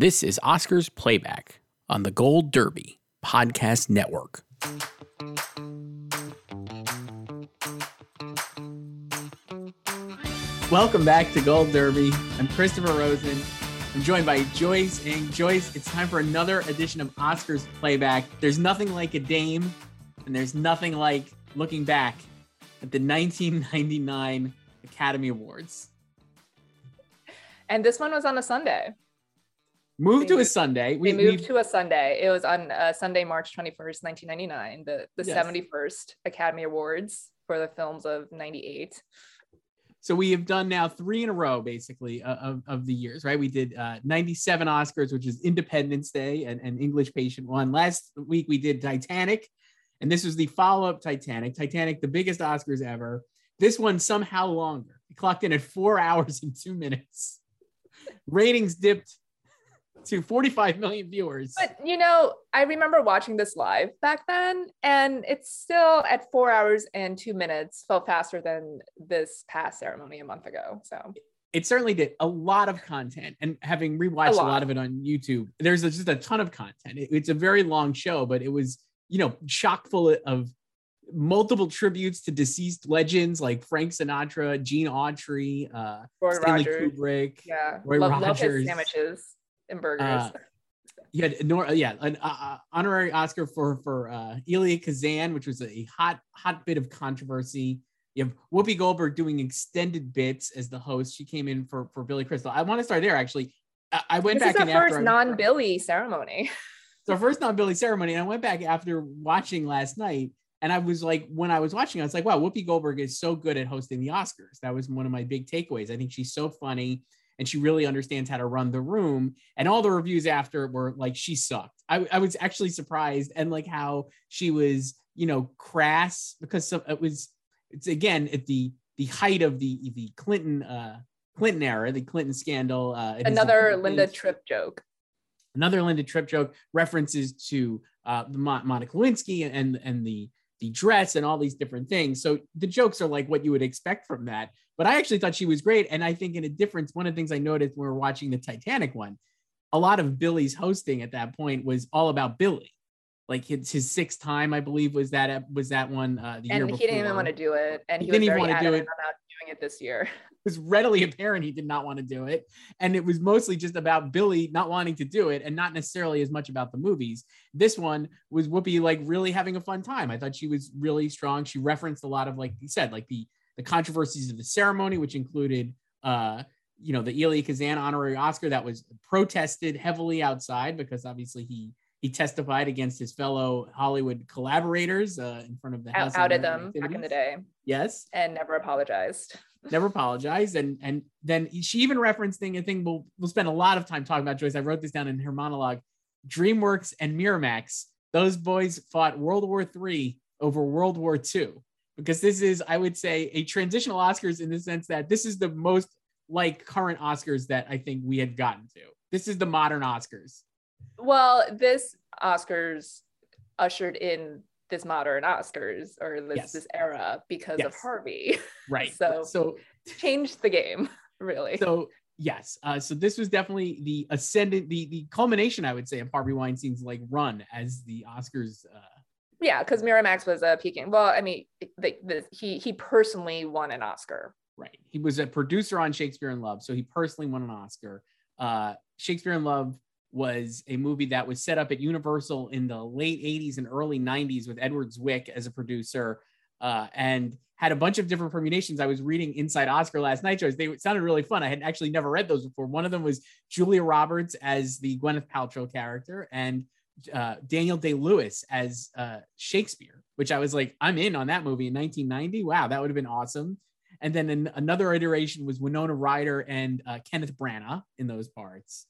This is Oscars Playback on the Gold Derby Podcast Network. Welcome back to Gold Derby. I'm Christopher Rosen. I'm joined by Joyce and Joyce, it's time for another edition of Oscars Playback. There's nothing like a dame, and there's nothing like looking back at the 1999 Academy Awards. And this one was on a Sunday. Moved to a Sunday. We, we moved to a Sunday. It was on uh, Sunday, March 21st, 1999, the, the yes. 71st Academy Awards for the films of 98. So we have done now three in a row, basically, uh, of, of the years, right? We did uh, 97 Oscars, which is Independence Day and, and English Patient One. Last week we did Titanic, and this was the follow up Titanic. Titanic, the biggest Oscars ever. This one somehow longer. It clocked in at four hours and two minutes. Ratings dipped to 45 million viewers. But you know, I remember watching this live back then, and it's still at four hours and two minutes, felt faster than this past ceremony a month ago. So it certainly did a lot of content and having rewatched a lot, a lot of it on youtube there's just a ton of content it, it's a very long show but it was you know chock full of multiple tributes to deceased legends like frank sinatra gene autry uh Roy stanley Rogers. kubrick yeah roy love, rogers love sandwiches and burgers. Uh, you had nor yeah an uh, uh, honorary Oscar for for uh, Elia Kazan, which was a hot hot bit of controversy. You have Whoopi Goldberg doing extended bits as the host. She came in for for Billy Crystal. I want to start there actually. I, I went this back. This is our first non Billy ceremony. So first non Billy ceremony, and I went back after watching last night, and I was like, when I was watching, I was like, wow, Whoopi Goldberg is so good at hosting the Oscars. That was one of my big takeaways. I think she's so funny and she really understands how to run the room. And all the reviews after were like, she sucked. I, I was actually surprised and like how she was, you know, crass because it was, it's again at the the height of the the Clinton uh Clinton era, the Clinton scandal. Uh, Another Linda Tripp joke. Another Linda Tripp joke references to uh, Monica Lewinsky and and the the dress and all these different things. So the jokes are like what you would expect from that. But I actually thought she was great. And I think in a difference, one of the things I noticed when we were watching the Titanic one, a lot of Billy's hosting at that point was all about Billy. Like his, his sixth time, I believe, was that was that one uh, the and year he didn't even want to do it, and he, he didn't even want to do it. About doing it this year. It was readily apparent he did not want to do it, and it was mostly just about Billy not wanting to do it, and not necessarily as much about the movies. This one was Whoopi like really having a fun time. I thought she was really strong. She referenced a lot of like you said, like the the controversies of the ceremony, which included, uh, you know, the Elia Kazan honorary Oscar that was protested heavily outside because obviously he he testified against his fellow Hollywood collaborators uh, in front of the House. Outed them activities. back in the day. Yes, and never apologized. Never apologized, and and then she even referencing a thing we'll we'll spend a lot of time talking about. Joyce, I wrote this down in her monologue. DreamWorks and Miramax, those boys fought World War III over World War II because this is, I would say, a transitional Oscars in the sense that this is the most like current Oscars that I think we had gotten to. This is the modern Oscars. Well, this Oscars ushered in this modern Oscars or this, yes. this era because yes. of Harvey. Right. so so changed the game, really. So yes. Uh, so this was definitely the ascendant, the the culmination, I would say, of Harvey Weinstein's like run as the Oscars uh, yeah, because Miramax was a peaking. Well, I mean, the, the, he he personally won an Oscar. Right. He was a producer on Shakespeare in Love, so he personally won an Oscar. Uh, Shakespeare in Love was a movie that was set up at Universal in the late 80s and early 90s with Edward Zwick as a producer uh, and had a bunch of different permutations. I was reading Inside Oscar last night, Joyce. They sounded really fun. I had actually never read those before. One of them was Julia Roberts as the Gwyneth Paltrow character, and uh, Daniel Day Lewis as uh, Shakespeare, which I was like, I'm in on that movie in 1990. Wow, that would have been awesome. And then an, another iteration was Winona Ryder and uh, Kenneth Branagh in those parts,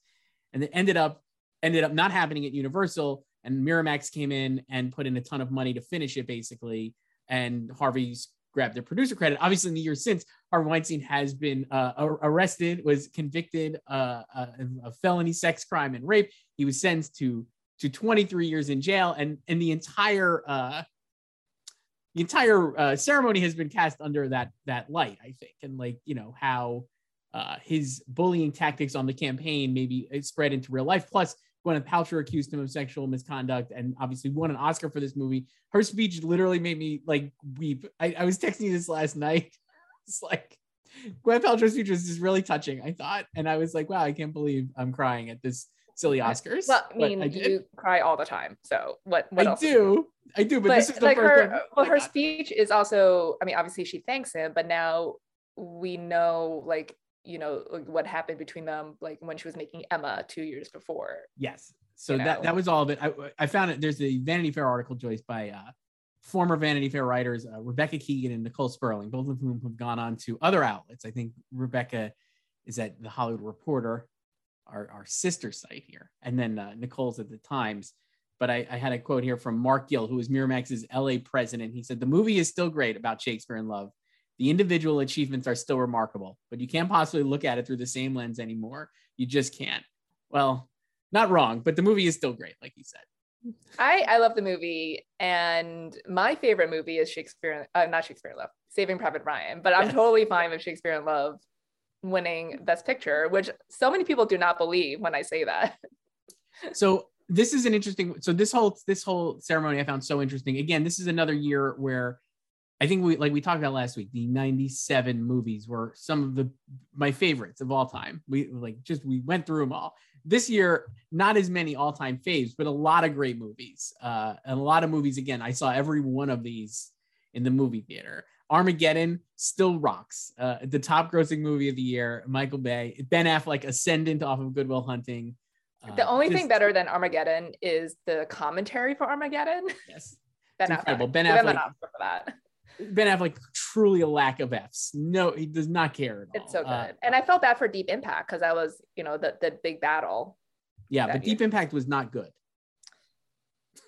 and it ended up ended up not happening at Universal. And Miramax came in and put in a ton of money to finish it, basically. And Harvey's grabbed the producer credit. Obviously, in the years since, Harvey Weinstein has been uh, arrested, was convicted uh, uh, of felony sex crime and rape. He was sentenced to to 23 years in jail, and and the entire uh, the entire uh, ceremony has been cast under that that light, I think, and like you know how uh, his bullying tactics on the campaign maybe spread into real life. Plus, Gwyneth Paltrow accused him of sexual misconduct and obviously won an Oscar for this movie. Her speech literally made me like weep. I, I was texting you this last night. It's like Gwyneth Paltrow's speech was just really touching, I thought. And I was like, wow, I can't believe I'm crying at this silly Oscars. Well, I mean, I you cry all the time. So what? what I else do. I do, but, but this is the like her. Well, her speech is also. I mean, obviously she thanks him, but now we know like you know what happened between them like when she was making emma two years before yes so that know. that was all of it I, I found it there's a vanity fair article joyce by uh former vanity fair writers uh, rebecca keegan and nicole sperling both of whom have gone on to other outlets i think rebecca is at the hollywood reporter our, our sister site here and then uh, nicole's at the times but I, I, had a quote here from Mark Gill, who was Miramax's LA president. He said, The movie is still great about Shakespeare in Love. The individual achievements are still remarkable, but you can't possibly look at it through the same lens anymore. You just can't. Well, not wrong, but the movie is still great, like you said. I I love the movie, and my favorite movie is Shakespeare, uh, not Shakespeare in Love, Saving Private Ryan. But I'm yes. totally fine with Shakespeare in Love winning Best Picture, which so many people do not believe when I say that. so this is an interesting. So this whole this whole ceremony I found so interesting. Again, this is another year where I think we like we talked about last week. The '97 movies were some of the my favorites of all time. We like just we went through them all. This year, not as many all-time faves, but a lot of great movies. Uh, and a lot of movies. Again, I saw every one of these in the movie theater. Armageddon still rocks. Uh, the top grossing movie of the year. Michael Bay, Ben Affleck, Ascendant off of Good Will Hunting. Uh, the only just, thing better than Armageddon is the commentary for Armageddon. Yes, Ben Affleck. Ben Affleck. for that. Ben Affleck truly a lack of Fs. No, he does not care at all. It's so uh, good. Uh, and I felt bad for Deep Impact because that was, you know, the the big battle. Yeah, but year. Deep Impact was not good.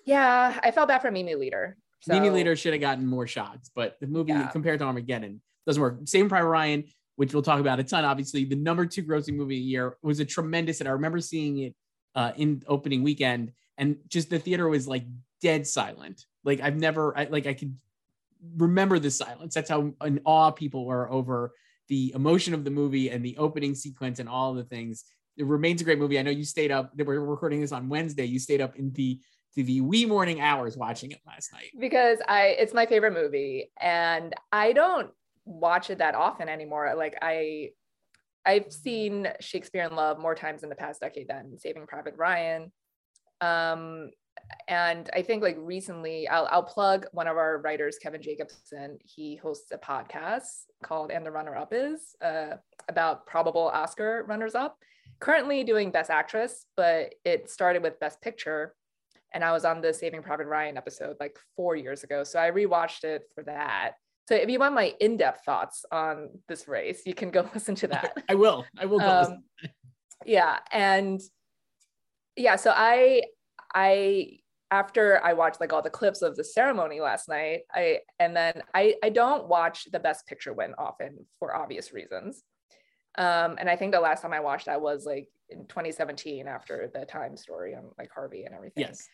Yeah, I felt bad for Mimi Leder. So. Mimi Leder should have gotten more shots, but the movie yeah. compared to Armageddon doesn't work. Saving Private Ryan, which we'll talk about a ton. Obviously, the number two grossing movie a year was a tremendous. And I remember seeing it uh, in opening weekend, and just the theater was like dead silent. Like I've never, I, like I could remember the silence. That's how in awe people were over the emotion of the movie and the opening sequence and all the things. It remains a great movie. I know you stayed up. We're recording this on Wednesday. You stayed up in the to the wee morning hours watching it last night because I it's my favorite movie and I don't watch it that often anymore. Like I I've seen Shakespeare in Love more times in the past decade than Saving Private Ryan. Um, and I think like recently, I'll, I'll plug one of our writers, Kevin Jacobson. He hosts a podcast called "And the Runner Up Is" uh, about probable Oscar runners up. Currently doing Best Actress, but it started with Best Picture, and I was on the Saving Private Ryan episode like four years ago, so I rewatched it for that. So if you want my in-depth thoughts on this race, you can go listen to that. I will. I will go um, Yeah, and yeah, so I I after I watched like all the clips of the ceremony last night, I and then I I don't watch the best picture win often for obvious reasons. Um, and I think the last time I watched that was like in 2017 after the time story on like Harvey and everything. Yes.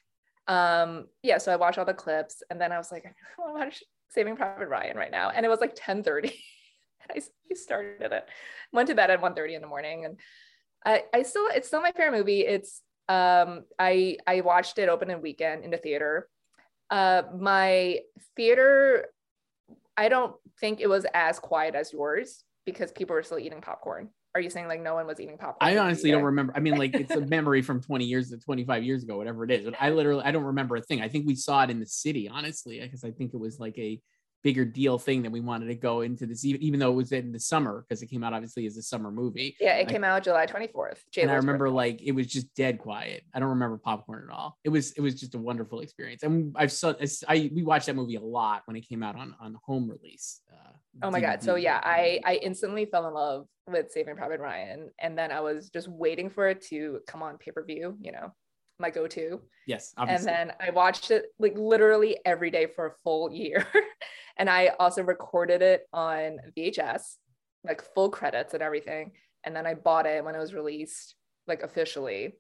Um, yeah, so I watched all the clips and then I was like, I want to watch Saving Private Ryan right now. And it was like 10:30. I, I started it. Went to bed at 1:30 in the morning. And I, I still it's still my favorite movie. It's um, I I watched it open and weekend in the theater. Uh, my theater, I don't think it was as quiet as yours because people were still eating popcorn. Are you saying like no one was eating popcorn? I honestly don't remember. I mean, like it's a memory from 20 years to 25 years ago, whatever it is. But I literally I don't remember a thing. I think we saw it in the city, honestly, because I think it was like a bigger deal thing that we wanted to go into this, even, even though it was in the summer because it came out obviously as a summer movie. Yeah, it came out July 24th. and I remember birthday. like it was just dead quiet. I don't remember popcorn at all. It was it was just a wonderful experience. And I've saw I we watched that movie a lot when it came out on on home release. Uh, oh my DVD. god! So yeah, I I instantly fell in love with Saving Private Ryan, and then I was just waiting for it to come on pay per view. You know, my go-to. Yes, obviously. And then I watched it like literally every day for a full year. and I also recorded it on VHS, like full credits and everything. And then I bought it when it was released, like officially.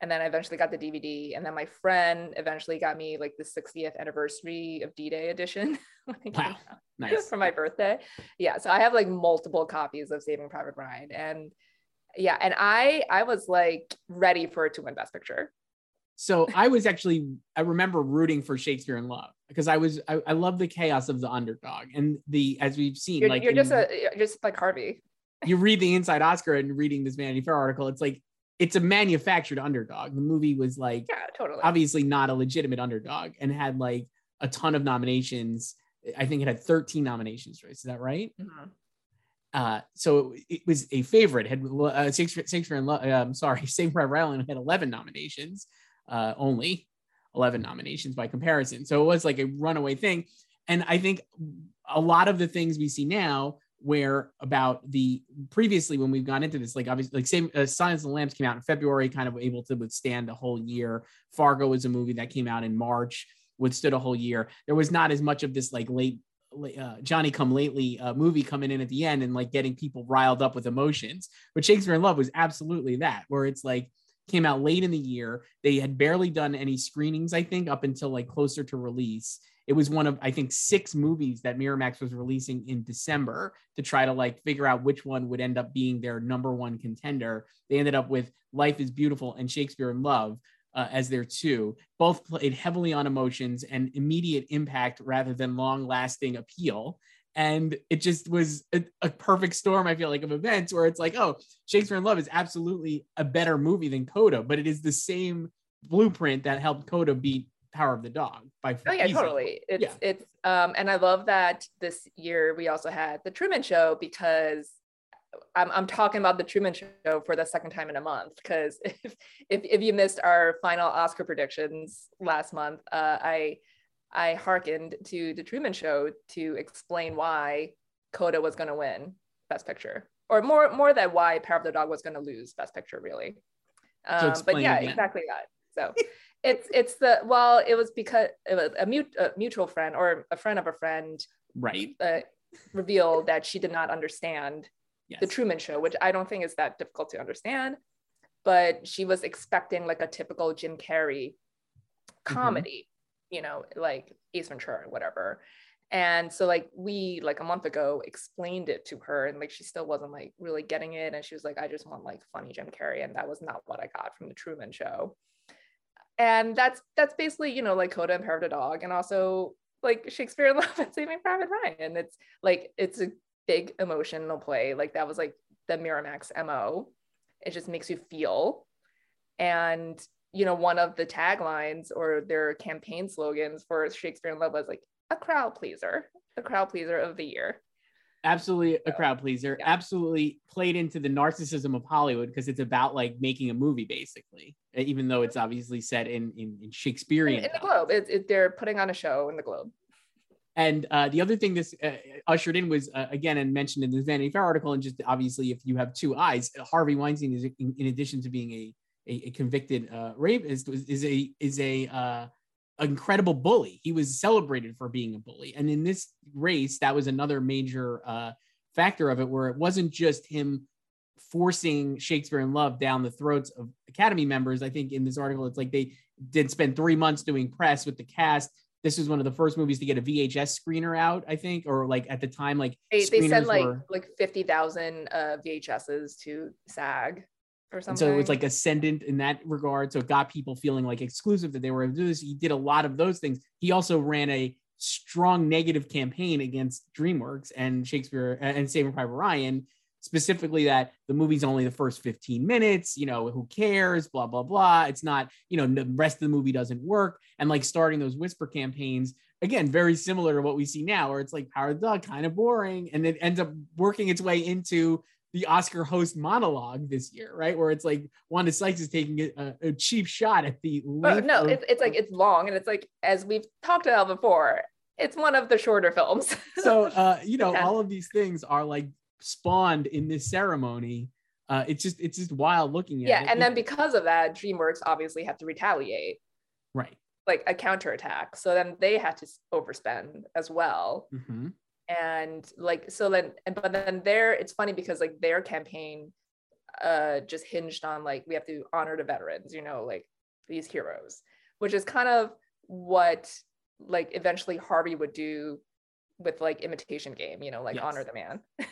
and then I eventually got the DVD, and then my friend eventually got me like the 60th anniversary of D-Day edition. wow, nice for my birthday. Yeah, so I have like multiple copies of Saving Private Ryan, and yeah, and I I was like ready for it to win Best Picture. So I was actually I remember rooting for Shakespeare in Love because I was I, I love the chaos of the underdog and the as we've seen you're, like you're in, just a you're just like Harvey. You read the Inside Oscar and reading this Vanity Fair article, it's like it's a manufactured underdog. The movie was like yeah, totally obviously not a legitimate underdog and had like a ton of nominations. I think it had 13 nominations, right? Is that right? Mm-hmm. Uh, so it was a favorite. Had uh, Shakespeare, Shakespeare and Love. Um, sorry, Saving Private Ryan had 11 nominations, uh, only 11 nominations by comparison. So it was like a runaway thing. And I think a lot of the things we see now, where about the previously when we've gone into this, like obviously, like same uh, of the Lambs came out in February, kind of able to withstand a whole year. Fargo was a movie that came out in March, withstood a whole year. There was not as much of this like late uh, Johnny Come Lately uh, movie coming in at the end and like getting people riled up with emotions. But Shakespeare in Love was absolutely that, where it's like came out late in the year. They had barely done any screenings, I think, up until like closer to release. It was one of I think six movies that Miramax was releasing in December to try to like figure out which one would end up being their number one contender. They ended up with Life is Beautiful and Shakespeare in Love uh, as their two. Both played heavily on emotions and immediate impact rather than long lasting appeal. And it just was a, a, perfect storm, I feel like, of events where it's like, oh, Shakespeare in Love is absolutely a better movie than Coda, but it is the same blueprint that helped Coda beat Power of the Dog by Oh yeah, totally. It's yeah. it's um and I love that this year we also had the Truman Show because I'm, I'm talking about the Truman Show for the second time in a month because if, if, if you missed our final Oscar predictions last month, uh, I I hearkened to the Truman Show to explain why Coda was going to win Best Picture, or more more that why Power of the Dog was going to lose Best Picture, really. Um, but yeah, again. exactly that. So it's it's the well, it was because it was a, mut, a mutual friend or a friend of a friend, right? Uh, revealed that she did not understand yes. the Truman Show, which I don't think is that difficult to understand. But she was expecting like a typical Jim Carrey mm-hmm. comedy. You know, like Ace Ventura or whatever. And so like we like a month ago explained it to her and like she still wasn't like really getting it. And she was like, I just want like funny Jim Carrey. And that was not what I got from the Truman Show. And that's that's basically, you know, like Coda and of the Dog and also like Shakespeare in Love and Saving Private Ryan. And it's like it's a big emotional play. Like that was like the Miramax MO. It just makes you feel. And, you know, one of the taglines or their campaign slogans for Shakespeare in Love was like a crowd pleaser, the crowd pleaser of the year. Absolutely a crowd pleaser. Yeah. Absolutely played into the narcissism of Hollywood because it's about like making a movie basically, even though it's obviously set in in, in Shakespearean. In, in the Globe, it, it, they're putting on a show in the Globe. And uh, the other thing this uh, ushered in was uh, again and mentioned in the Vanity Fair article, and just obviously, if you have two eyes, Harvey Weinstein is, in, in addition to being a a, a convicted uh, rapist, is, is a is a uh, incredible bully. He was celebrated for being a bully, and in this race, that was another major uh, factor of it, where it wasn't just him forcing Shakespeare in Love down the throats of Academy members. I think in this article, it's like they did spend three months doing press with the cast this was one of the first movies to get a VHS screener out, I think, or like at the time, like they, they sent like were... like fifty thousand uh, VHSs to SAG or something. so it was like ascendant in that regard. So it got people feeling like exclusive that they were able to do this. He did a lot of those things. He also ran a strong negative campaign against DreamWorks and Shakespeare and Saving Private Ryan specifically that the movie's only the first 15 minutes you know who cares blah blah blah it's not you know the rest of the movie doesn't work and like starting those whisper campaigns again very similar to what we see now where it's like power of the dog kind of boring and it ends up working its way into the Oscar host monologue this year, right? Where it's like Wanda Sykes is taking a, a cheap shot at the. Oh, no, of- it's, it's like it's long and it's like as we've talked about before, it's one of the shorter films. so uh, you know, yeah. all of these things are like spawned in this ceremony. Uh, it's just it's just wild looking at yeah, it. and then because of that, DreamWorks obviously had to retaliate. Right. Like a counterattack. So then they had to overspend as well. Mm-hmm. And like so then but then there it's funny because like their campaign uh just hinged on like we have to honor the veterans you know like these heroes which is kind of what like eventually harvey would do with like imitation game you know like Yes. honor the man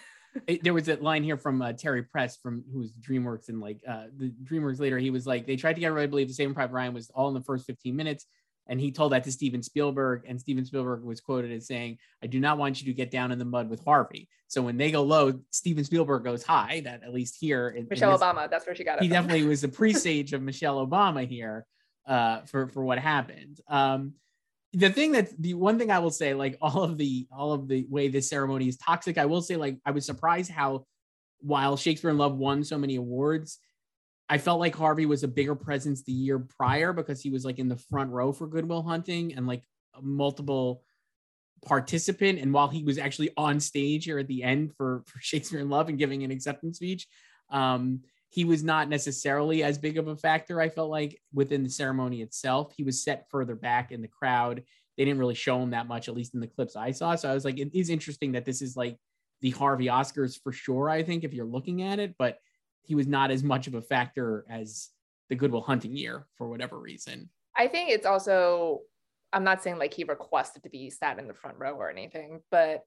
it- there was that line here from uh, Terry Press from who's DreamWorks and like uh, the DreamWorks later. He was like, they tried to get everybody to believe the Saving Private Ryan was all in the first 15 minutes. And he told that to Steven Spielberg, and Steven Spielberg was quoted as saying, I do not want you to get down in the mud with Harvey. So when they go low, Steven Spielberg goes high, that at least here. in- in michelle obama that's where she got it he from. definitely was a presage of Michelle Obama here uh, for for what happened. Um, the thing that the one thing I will say, like all of the all of the way this ceremony is toxic, I will say, like I was surprised how while Shakespeare in Love won so many awards, I felt like Harvey was a bigger presence the year prior because he was like in the front row for Good Will Hunting and like multiple participant. And while he was actually on stage here at the end for, for Shakespeare in Love and giving an acceptance speech, um, he was not necessarily as big of a factor. I felt like within the ceremony itself, he was set further back in the crowd. They didn't really show him that much, at least in the clips I saw. So I was like, it is interesting that this is like the Harvey Oscars for sure. I think if you're looking at it, but he was not as much of a factor as the Good Will Hunting year for whatever reason. I think it's also I'm not saying like he requested to be sat in the front row or anything, but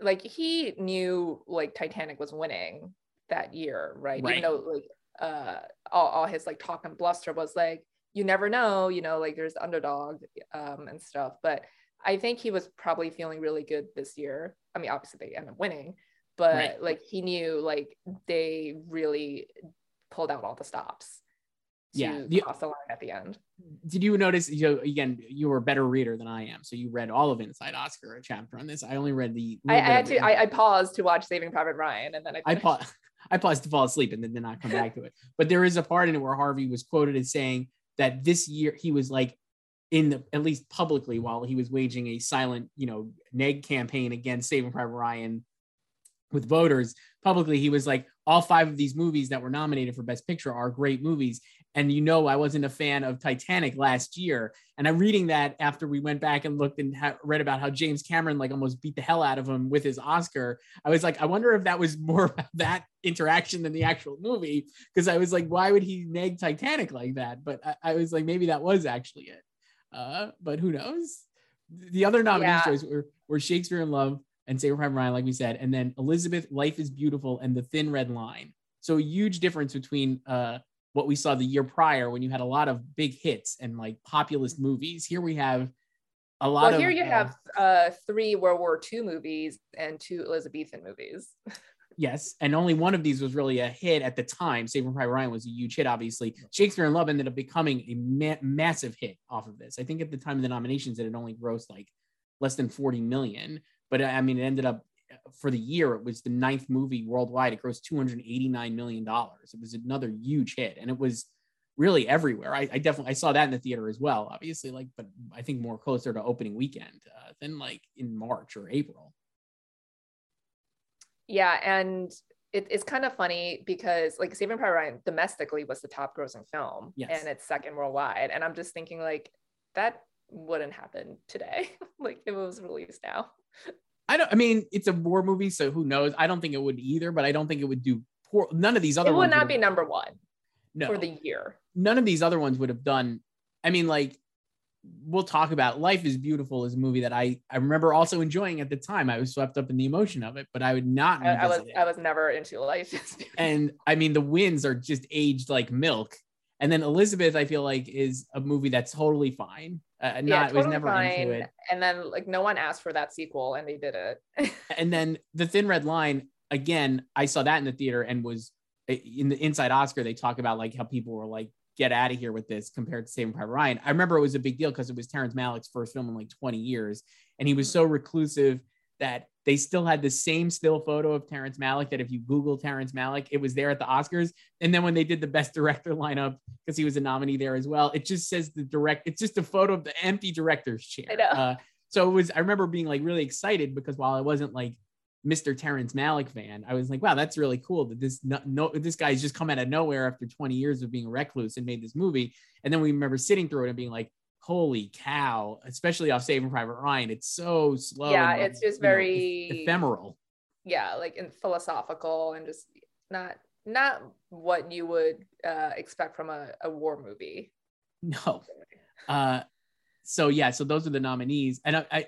like he knew like Titanic was winning that year, right? Right. Even though like uh all, all his like talk and bluster was like, you never know, you know, like there's the underdog um and stuff. But I think he was probably feeling really good this year. I mean, obviously they end up winning, but Right. like he knew like they really pulled out all the stops. To Yeah, the- cross the line at the end. Did you notice? You know, again, you were a better reader than I am, so you read all of Inside Oscar, a chapter on this. I only read the. I, I had to. I, I paused to watch Saving Private Ryan, and then I. I paused. I paused to fall asleep and then did not come back to it. But there is a part in it where Harvey was quoted as saying that this year he was like in the at least publicly while he was waging a silent, you know, neg campaign against Saving Private Ryan with voters. Publicly, he was like, all five of these movies that were nominated for Best Picture are great movies. And you know, I wasn't a fan of Titanic last year. And I'm reading that after we went back and looked and ha- read about how James Cameron like almost beat the hell out of him with his Oscar. I was like, I wonder if that was more about that interaction than the actual movie. Because I was like, why would he nag Titanic like that? But I, I was like, maybe that was actually it. Uh, but who knows? The other nominees Yeah. were, were Shakespeare in Love and Saving Private Ryan, like we said, and then Elizabeth, Life is Beautiful, and The Thin Red Line. So a huge difference between uh, what we saw the year prior when you had a lot of big hits and like populist movies. Here we have a lot Well, of here you uh, have uh, three World War II movies and two Elizabethan movies. Yes, and only one of these was really a hit at the time. Saving Private Ryan was a huge hit, obviously. Shakespeare in Love ended up becoming a ma- massive hit off of this. I think at the time of the nominations, it had only grossed like less than 40 million. But I mean, it ended up for the year, it was the ninth movie worldwide. It grossed 289 million dollars. It was another huge hit, and it was really everywhere. I, I definitely I saw that in the theater as well, obviously. Like, but I think more closer to opening weekend uh, than like in March or April. Yeah, and it, it's kind of funny because like Saving Private Ryan domestically was the top grossing film, Yes. and it's second worldwide. And I'm just thinking like that wouldn't happen today, like if it was released now. I don't. I mean, it's a war movie, so who knows? I don't think it would either, but I don't think it would do poor. None of these other It would not be number one no. for the year. none of these other ones would have done. I mean, like we'll talk about Life is Beautiful is a movie that I I remember also enjoying at the time. I was swept up in the emotion of it, but I would not. I, I was it. I was never into life. and I mean, the winds are just aged like milk. And then Elizabeth, I feel like, is a movie that's totally fine. Uh, not yeah, was never fine. into it. And then like no one asked for that sequel, and they did it. and then the thin red line again i saw that in the theater and was in the inside oscar they talk about like how people were like get out of here with this compared to saving private ryan i remember it was a big deal because it was terrence malick's first film in like 20 years and he was so reclusive that they still had the same still photo of terrence malick that if you google terrence malick it was there at the oscars and then when they did the best director lineup because he was a nominee there as well it just says the direct it's just a photo of the empty director's chair. Uh, so it was i remember being like really excited because while i wasn't like Mr. Terrence Malick fan, I was like, wow, that's really cool that this no, no this guy's just come out of nowhere after 20 years of being a recluse and made this movie. And then we remember sitting through it and being like, holy cow, especially off Saving Private Ryan. It's so slow. Yeah, and, it's just you know, very- ephemeral. yeah, like and philosophical and just not not what you would uh, expect from a, a war movie. No. Uh, so yeah, so those are the nominees, and I, I,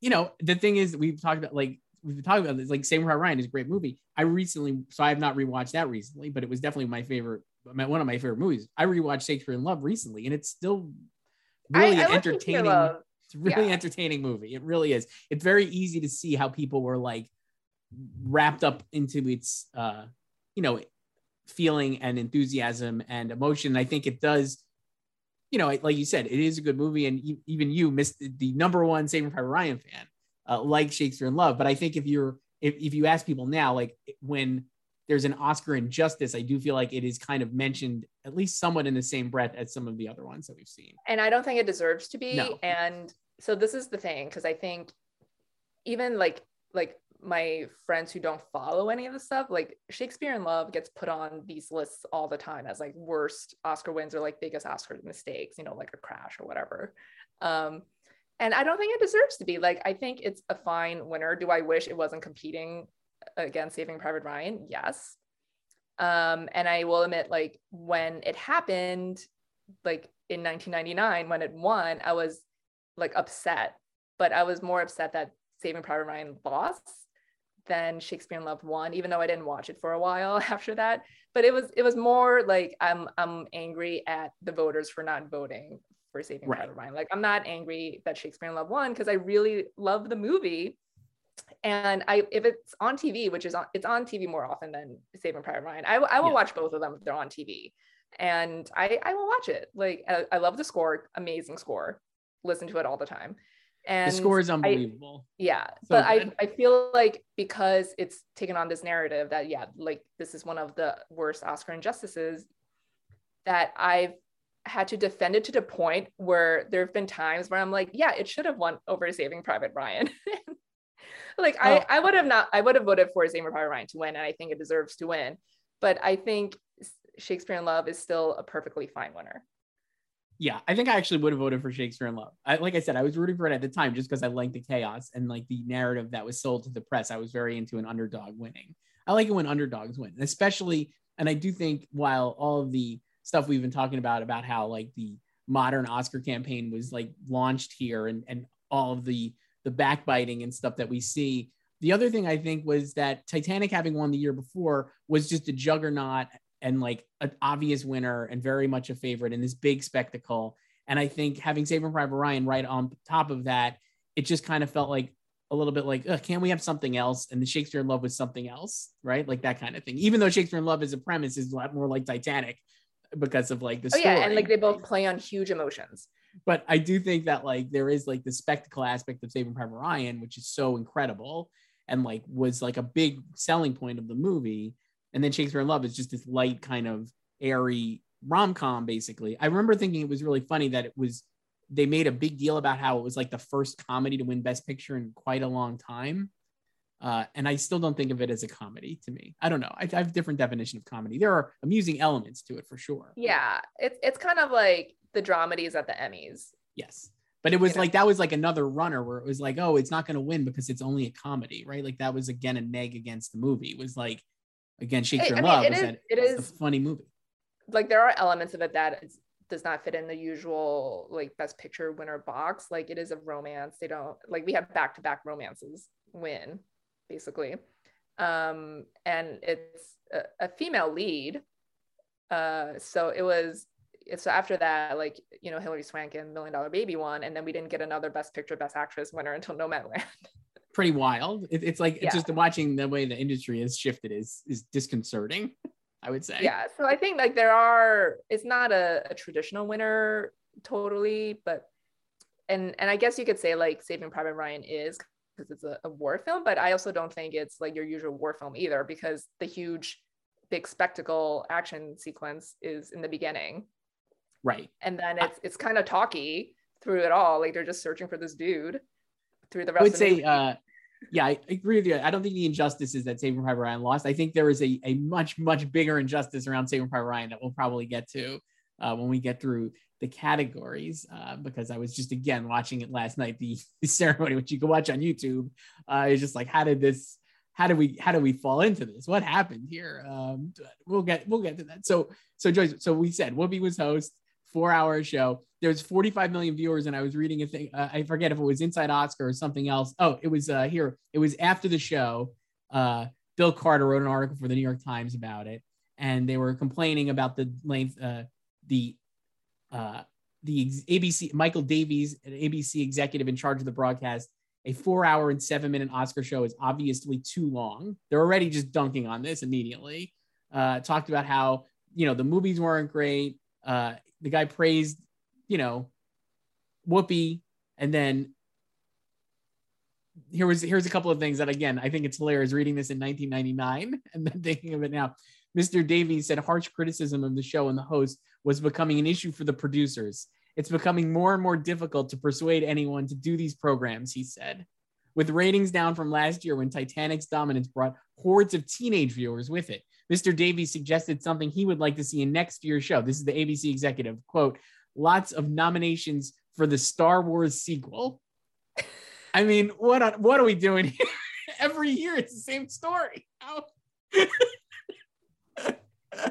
you know, the thing is, we've talked about like we've been talking about this. Like Saving Private Ryan is a great movie. I recently, so I have not rewatched that recently, but it was definitely my favorite, my, one of my favorite movies. I rewatched Shakespeare in Love recently, and it's still really I, I entertaining. It's really yeah. entertaining movie. It really is. It's very easy to see how people were like wrapped up into its, uh, you know, feeling and enthusiasm and emotion. I think it does you know, like you said, it is a good movie, and even you missed the number one Saving Private Ryan fan, uh, like Shakespeare in Love. But I think if you're if, if you ask people now, like when there's an Oscar injustice, I do feel like it is kind of mentioned at least somewhat in the same breath as some of the other ones that we've seen. And I don't think it deserves to be. No. And so this is the thing, because I think even like like my friends who don't follow any of the stuff, like Shakespeare in Love gets put on these lists all the time as like worst Oscar wins or like biggest Oscar mistakes, you know, like a crash or whatever. Um, and I don't think it deserves to be. Like, I think it's a fine winner. Do I wish it wasn't competing against Saving Private Ryan? Yes. Um, and I will admit, like, when it happened, like in 1999, when it won, I was like upset, but I was more upset that Saving Private Ryan lost than Shakespeare in Love won, even though I didn't watch it for a while after that. But it was it was more like I'm I'm angry at the voters for not voting for Saving right. Private Ryan. Like I'm not angry that Shakespeare in Love won because I really love the movie. And I if it's on TV, which is on it's on TV more often than Saving Private Ryan, I, I will yeah. watch both of them if they're on TV. And I, I will watch it. Like I, I love the score, amazing score. Listen to it all the time. And the score is unbelievable. I, yeah. So but I, I feel like because it's taken on this narrative that, yeah, like this is one of the worst Oscar injustices, that I've had to defend it to the point where there have been times where I'm like, yeah, it should have won over Saving Private Ryan. like oh. I, I would have not, I would have voted for Saving Private Ryan to win, and I think it deserves to win. But I think Shakespeare in Love is still a perfectly fine winner yeah, I think I actually would have voted for Shakespeare in Love. I, like I said, I was rooting for it at the time just because I liked the chaos and like the narrative that was sold to the press. I was very into an underdog winning. I like it when underdogs win, especially. And I do think while all of the stuff we've been talking about about how like the modern Oscar campaign was like launched here and and all of the the backbiting and stuff that we see. The other thing I think was that Titanic having won the year before was just a juggernaut and like an obvious winner and very much a favorite in this big spectacle. And I think having Saving Private Ryan right on top of that, it just kind of felt like a little bit like, can we have something else? And the Shakespeare in Love was something else, right? Like that kind of thing. Even though Shakespeare in Love as a premise is a lot more like Titanic because of like the oh, story. yeah, and like they both play on huge emotions. But I do think that like there is like the spectacle aspect of Saving Private Ryan, which is so incredible and like was like a big selling point of the movie and then Shakespeare in Love is just this light kind of airy rom-com basically. I remember thinking it was really funny that it was they made a big deal about how it was like the first comedy to win best picture in quite a long time. Uh, and I still don't think of it as a comedy to me. I don't know. I, I have a different definition of comedy. There are amusing elements to it for sure. Yeah, it's it's kind of like the dramedies at the Emmys. Yes, but it was you like know? that was like another runner where it was like, oh, it's not going to win because it's only a comedy, right? Like that was again a neg against the movie. It was like Again, Shakespeare in Love it is, that it is a funny movie. Like there are elements of it that is, does not fit in the usual like best picture winner box. Like it is a romance. They don't like we have back to back romances win basically, um, and it's a, a female lead. Uh, so it was so after that, like you know, Hilary Swank and Million Dollar Baby won, and then we didn't get another Best Picture, Best Actress winner until Nomadland. pretty wild. It, it's like yeah. it's just watching the way the industry has shifted is is disconcerting. I would say. Yeah. So I think like there are. It's not a, a traditional winner totally, but and and I guess you could say like Saving Private Ryan is because it's a, a war film, but I also don't think it's like your usual war film either because the huge big spectacle action sequence is in the beginning. Right. And then it's it's kind of talky through it all. Like they're just searching for this dude through the rest I would say uh yeah, I agree with you. I don't think the injustice is that Saving Private Ryan lost. I think there is a, a much, much bigger injustice around Saving Private Ryan that we'll probably get to uh, when we get through the categories. Uh, because I was just again watching it last night, the, the ceremony, which you can watch on YouTube. Uh, it's just like, how did this how do we how do we fall into this? What happened here? Um, we'll get we'll get to that. So so Joyce, so we said Whoopi was host, four hour show. There was 45 million viewers, and I was reading a thing. Uh, I forget if it was Inside Oscar or something else. Oh, it was uh, here. It was after the show. Uh, Bill Carter wrote an article for the New York Times about it, and they were complaining about the length, uh, the uh, the ABC Michael Davies, an ABC executive in charge of the broadcast, a four hour and seven minute Oscar show is obviously too long. They're already just dunking on this immediately. Uh, talked about how, you know, the movies weren't great. Uh, the guy praised, you know, Whoopi. And then here was here's a couple of things that again I think it's hilarious reading this in 1999 and then thinking of it now. Mr. Davies said harsh criticism of the show and the host was becoming an issue for the producers. It's becoming more and more difficult to persuade anyone to do these programs, he said. With ratings down from last year when Titanic's dominance brought hordes of teenage viewers with it, Mr. Davies suggested something he would like to see in next year's show. This is the ABC executive quote, lots of nominations for the Star Wars sequel. I mean, what are, what are we doing here? Every year it's the same story.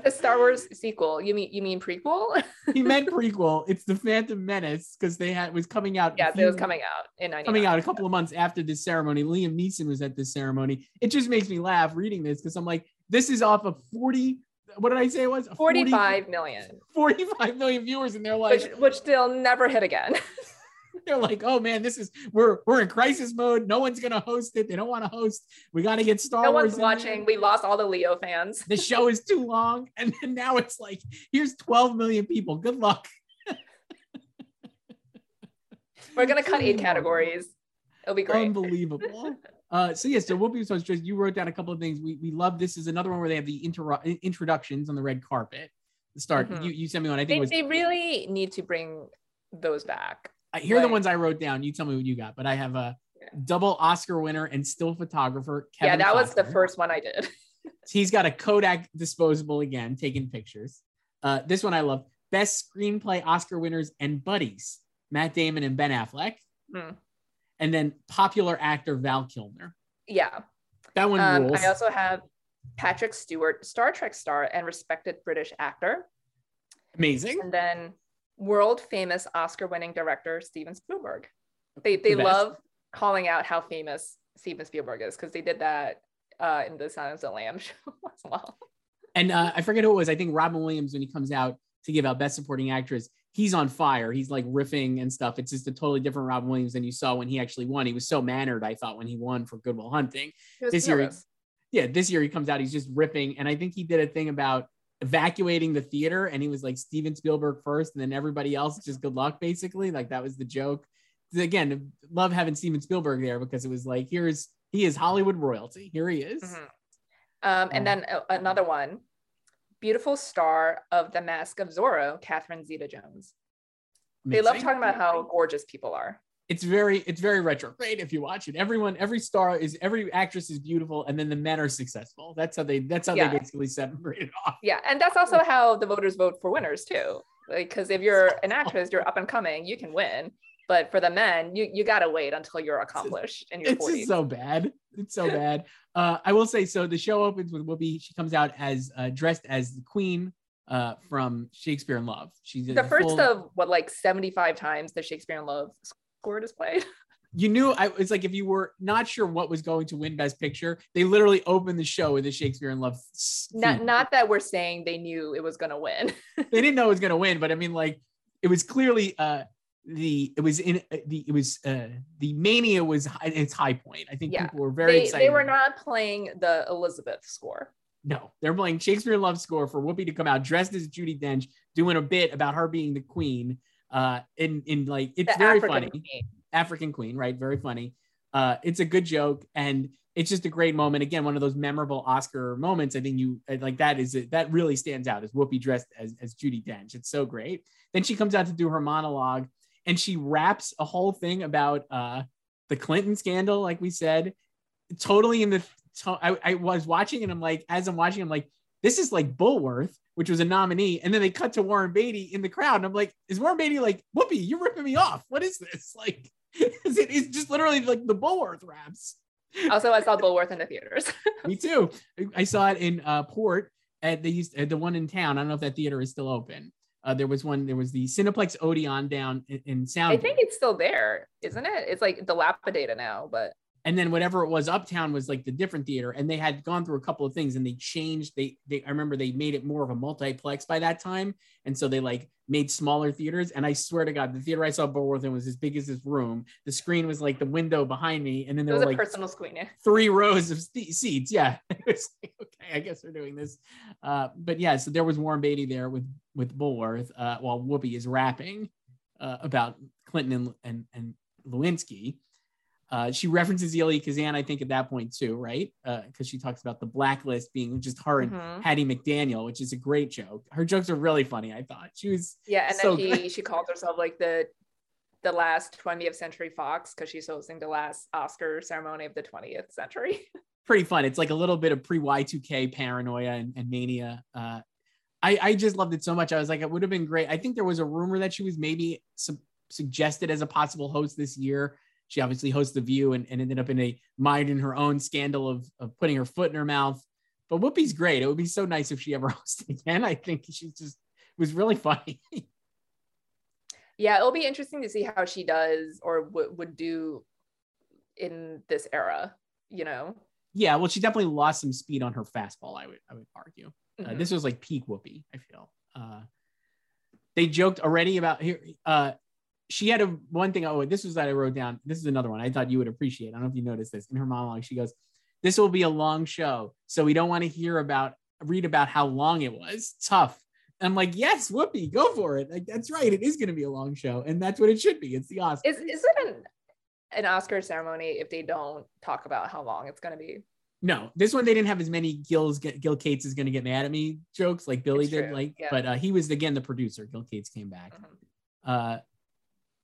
the Star Wars sequel. You mean you mean prequel? he meant prequel. It's the Phantom Menace because they had was coming out. Yeah, few, it was coming out in 99. Coming out a couple of months after this ceremony. Liam Neeson was at this ceremony. It just makes me laugh reading this because I'm like, this is off of 40. What did I say it was? 45 million. 45 million viewers, and they're like, which, which they'll never hit again. they're like, oh man, this is we're we're in crisis mode. No one's gonna host it. They don't want to host. We got to get Star no Wars. No one's watching. We lost all the Leo fans. The show is too long, and then now it's like, here's 12 million people. Good luck. we're gonna cut eight categories. It'll be great. Unbelievable. Uh, so yes, yeah, so Whoopi so just you wrote down a couple of things. We we love this is another one where they have the inter- introductions on the red carpet. The start mm-hmm. you you sent me one. I think they, was, they really need to bring those back. Here are the ones I wrote down. You tell me what you got. But I have a yeah. double Oscar winner and still photographer. Kevin yeah, that Costner. was the first one I did. He's got a Kodak disposable again, taking pictures. Uh, this one I love. Best screenplay Oscar winners and buddies: Matt Damon and Ben Affleck. Mm. And then popular actor Val Kilmer. Yeah, that one um, rules. I also have Patrick Stewart, Star Trek star and respected British actor. Amazing. And then world famous Oscar winning director Steven Spielberg. They they the love calling out how famous Steven Spielberg is because they did that uh, in the Silence of the Lambs show as well. And uh, I forget who it was. I think Robin Williams when he comes out to give out Best Supporting Actress, he's on fire. He's like riffing and stuff. It's just a totally different Robin Williams than you saw when he actually won. He was so mannered, I thought, when he won for Good Will Hunting. This year, yeah, this year he comes out, he's just ripping. And I think he did a thing about evacuating the theater and he was like Steven Spielberg first and then everybody else just good luck basically like that was the joke again love having Steven Spielberg there because it was like here's he is Hollywood royalty here he is mm-hmm. um, and then uh, another one beautiful star of the mask of Zorro Catherine Zeta Jones they love talking about how gorgeous people are. It's very it's very retrograde if you watch it. Everyone every star is every actress is beautiful and then the men are successful. That's how they that's how yeah. they basically separate it off. Yeah and that's also how the voters vote for winners too. Because like, if you're an actress you're up and coming you can win but for the men you you gotta wait until you're accomplished in your it's 40s. so bad it's so bad uh i will say so the show opens with whoopi she comes out as uh, dressed as the queen uh, from Shakespeare in Love. She's the first full... of what like 75 times the Shakespeare in Love score is played. You knew I it's like if you were not sure what was going to win Best Picture, they literally opened the show with the Shakespeare in Love. Not not that we're saying they knew it was gonna win. they didn't know it was gonna win, but I mean, like it was clearly uh the it was in uh, the it was uh the mania was at its high point. I think yeah. people were very they, excited. They were not playing the Elizabeth score. No, they're playing Shakespeare in Love score for Whoopi to come out dressed as Judi Dench, doing a bit about her being the queen. Uh, in in like it's the very African funny. Queen. African Queen, right? Very funny. Uh, it's a good joke and it's just a great moment. Again, one of those memorable Oscar moments. I think you like that is it, that really stands out as Whoopi dressed as, as Judi Dench. It's so great. Then she comes out to do her monologue and she raps a whole thing about uh, the Clinton scandal, like we said, totally in the. To- I, I was watching and I'm like, as I'm watching, I'm like, this is like Bulworth, which was a nominee. And then they cut to Warren Beatty in the crowd. And I'm like, is Warren Beatty like, Whoopi, you're ripping me off. What is this? Like, it is just literally like the Bulworth raps. Also, I saw Bulworth in the theaters. Me too. I saw it in uh, Port at the used at the one in town. I don't know if that theater is still open. Uh, there was one. There was the Cineplex Odeon down in, in Sound. I think it's still there, isn't it? It's like dilapidated now, but and then whatever it was uptown was like the different theater and they had gone through a couple of things and they changed they, they i remember they made it more of a multiplex by that time and so they like made smaller theaters and i swear to god the theater i saw Bulworth in was as big as this room the screen was like the window behind me and then there was were a like personal screen. Yeah. three rows of st- seats yeah it was like, okay i guess we're doing this uh, but yeah so there was warren beatty there with with Bulworth uh, while whoopi is rapping uh, about clinton and and, and lewinsky uh, she references Elia Kazan, I think, at that point too, right? Because uh, she talks about the blacklist being just her and Mhm. Hattie McDaniel, which is a great joke. Her jokes are really funny. I thought she was Yeah, and So then she she calls herself like the the last 20th century Fox because she's hosting the last Oscar ceremony of the 20th century. pretty fun. It's like a little bit of pre Y2K paranoia and, and mania. Uh, I, I just loved it so much. I was like, it would have been great. I think there was a rumor that she was maybe su- suggested as a possible host this year. She obviously hosts The View and, and ended up in a mind in her own scandal of, of putting her foot in her mouth. But Whoopi's great. It would be so nice if she ever hosted again. I think she's just it was really funny. yeah, it'll be interesting to see how she does or w- would do in this era. You know, yeah, well, she definitely lost some speed on her fastball. I would I would argue. Uh, Mhm. this was like peak Whoopi, I feel. Uh, they joked already about here. Uh, she had a one thing. Oh, this was that I wrote down. This is another one I thought you would appreciate. I don't know if you noticed this in her monologue. She goes, "This will be a long show, so we don't want to hear about read about how long it was. Tough." And I'm like, "Yes, Whoopi, go for it. Like that's right. It is going to be a long show, and that's what it should be. It's the Oscar." is is it an an Oscar ceremony if they don't talk about how long it's going to be? No, this one they didn't have as many Gil's Gil Cates is going to get mad at me jokes like Billy It's did. true, Like, yeah. but uh, he was again the producer. Gil Cates came back. Mhm. Uh,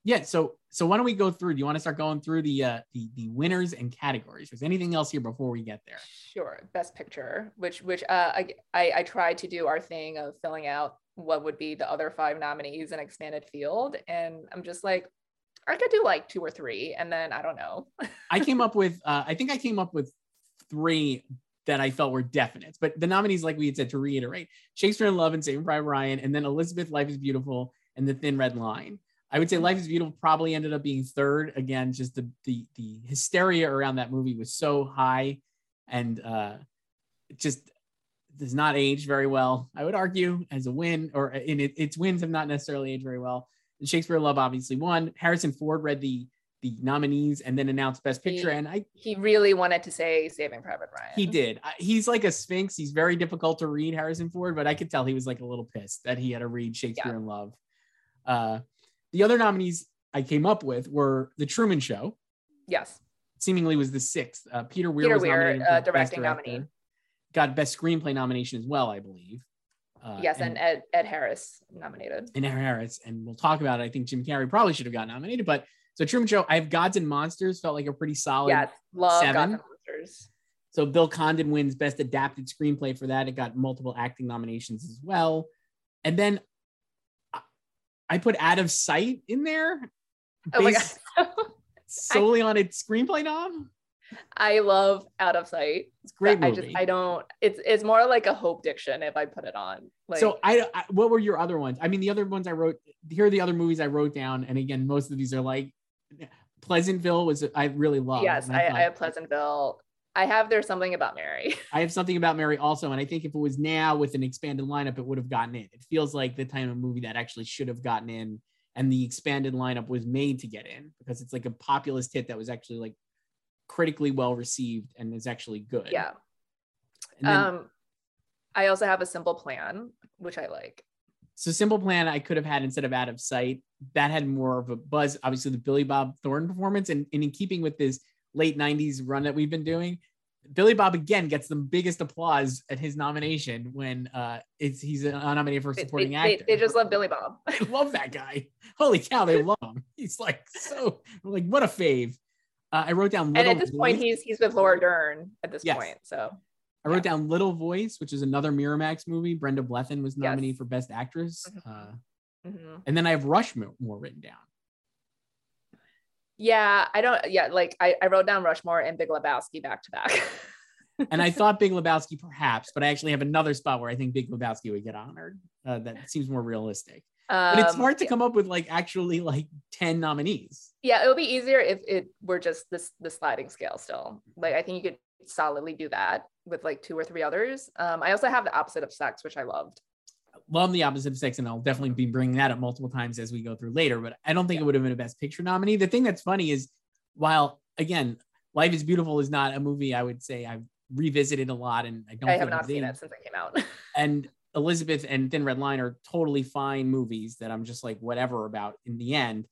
yeah. So so why don't we go through? Do you want to start going through the uh, the the winners and categories? Is anything else here before we get there? Sure, best picture, which which uh, I, I I tried to do our thing of filling out what would be the other five nominees in expanded field, and I'm just like, I could do like two or three, and then I don't know. I came up with uh, I think I came up with three that I felt were definites. But the nominees, like we had said, to reiterate, Shakespeare in Love and Saving Private Ryan, and then Elizabeth, Life is Beautiful, and The Thin Red Line. I would say Life is Beautiful probably ended up being third. Again, just the the the hysteria around that movie was so high, and uh, just does not age very well. I would argue as a win, or in it, its wins have not necessarily aged very well. And Shakespeare in Love obviously won. Harrison Ford read the the nominees and then announced Best Picture, He- and I He really wanted to say Saving Private Ryan. he did. He's like a sphinx. He's very difficult to read, Harrison Ford, but I could tell he was like a little pissed that he had to read Shakespeare in Love. Uh, the other nominees I came up with were The Truman Show, Yes, seemingly was the sixth. Uh, Peter Weir Peter was Weir, uh, directing Director. nominee. Got Best Screenplay nomination as well, I believe. Uh, yes, and, Ed Ed Harris nominated. and Aaron Harris, and we'll talk about it. I think Jim Carrey probably should have got nominated, but so Truman Show, I have Gods and Monsters felt like a pretty solid Yes, love seven. Gods and Monsters. So Bill Condon wins Best Adapted Screenplay for that. It got multiple acting nominations as well. And then I put Out of Sight in there Oh my based god, solely on its screenplay nom. I love Out of Sight. It's great I just I don't. It's it's more like a Hope Diction if I put it on. Like, so I, I, what were your other ones? I mean, the other ones I wrote. Here are the other movies I wrote down, and again, most of these are like Pleasantville was I really love. yes, I, I have Pleasantville. I have There's Something About Mary. I have something about Mary also, and I think if it was now with an expanded lineup, it would have gotten in. It feels like the time of movie that actually should have gotten in, and the expanded lineup was made to get in because it's like a populist hit that was actually like critically well received and is actually good. Yeah. Then, Um, I also have a simple plan, which I like. so Simple Plan I could have had instead of Out of Sight. That had more of a buzz. Obviously, the Billy Bob Thornton performance, and, and in keeping with this late '90s run that we've been doing, Billy Bob again gets the biggest applause at his nomination when uh it's he's nominated for supporting they- actor. they just love Billy Bob. I love that guy. Holy cow, they love him. He's like so like what a fave. Uh, I wrote down and little at this point, he's he's with Laura Dern at this Yes. point. So I wrote down Little Voice, which is another Miramax movie. Brenda Blethyn was Yes. nominated for Best Actress. Mhm. Uh, mhm. and then I have Rushmore written down. Yeah, I don't. Yeah, like I, I wrote down Rushmore and Big Lebowski back to back. and I thought Big Lebowski perhaps, but I actually have another spot where I think Big Lebowski would get honored. Uh, that seems more realistic. Um, but it's um, hard to yeah. come up with like actually like 10 nominees. Yeah, it would be easier if it were just this the sliding scale still. Like I think you could solidly do that with like two or three others. Um, I also have the opposite of sex, which I loved. Love the opposite of sex, and I'll definitely be bringing that up multiple times as we go through later. But I don't think yeah. it would have been a best picture nominee. The thing that's funny is, while again, Life is Beautiful is not a movie I would say I've revisited a lot, and I don't. I have not seen it since it came out. and Elizabeth and Thin Red Line are totally fine movies that I'm just like whatever about in the end.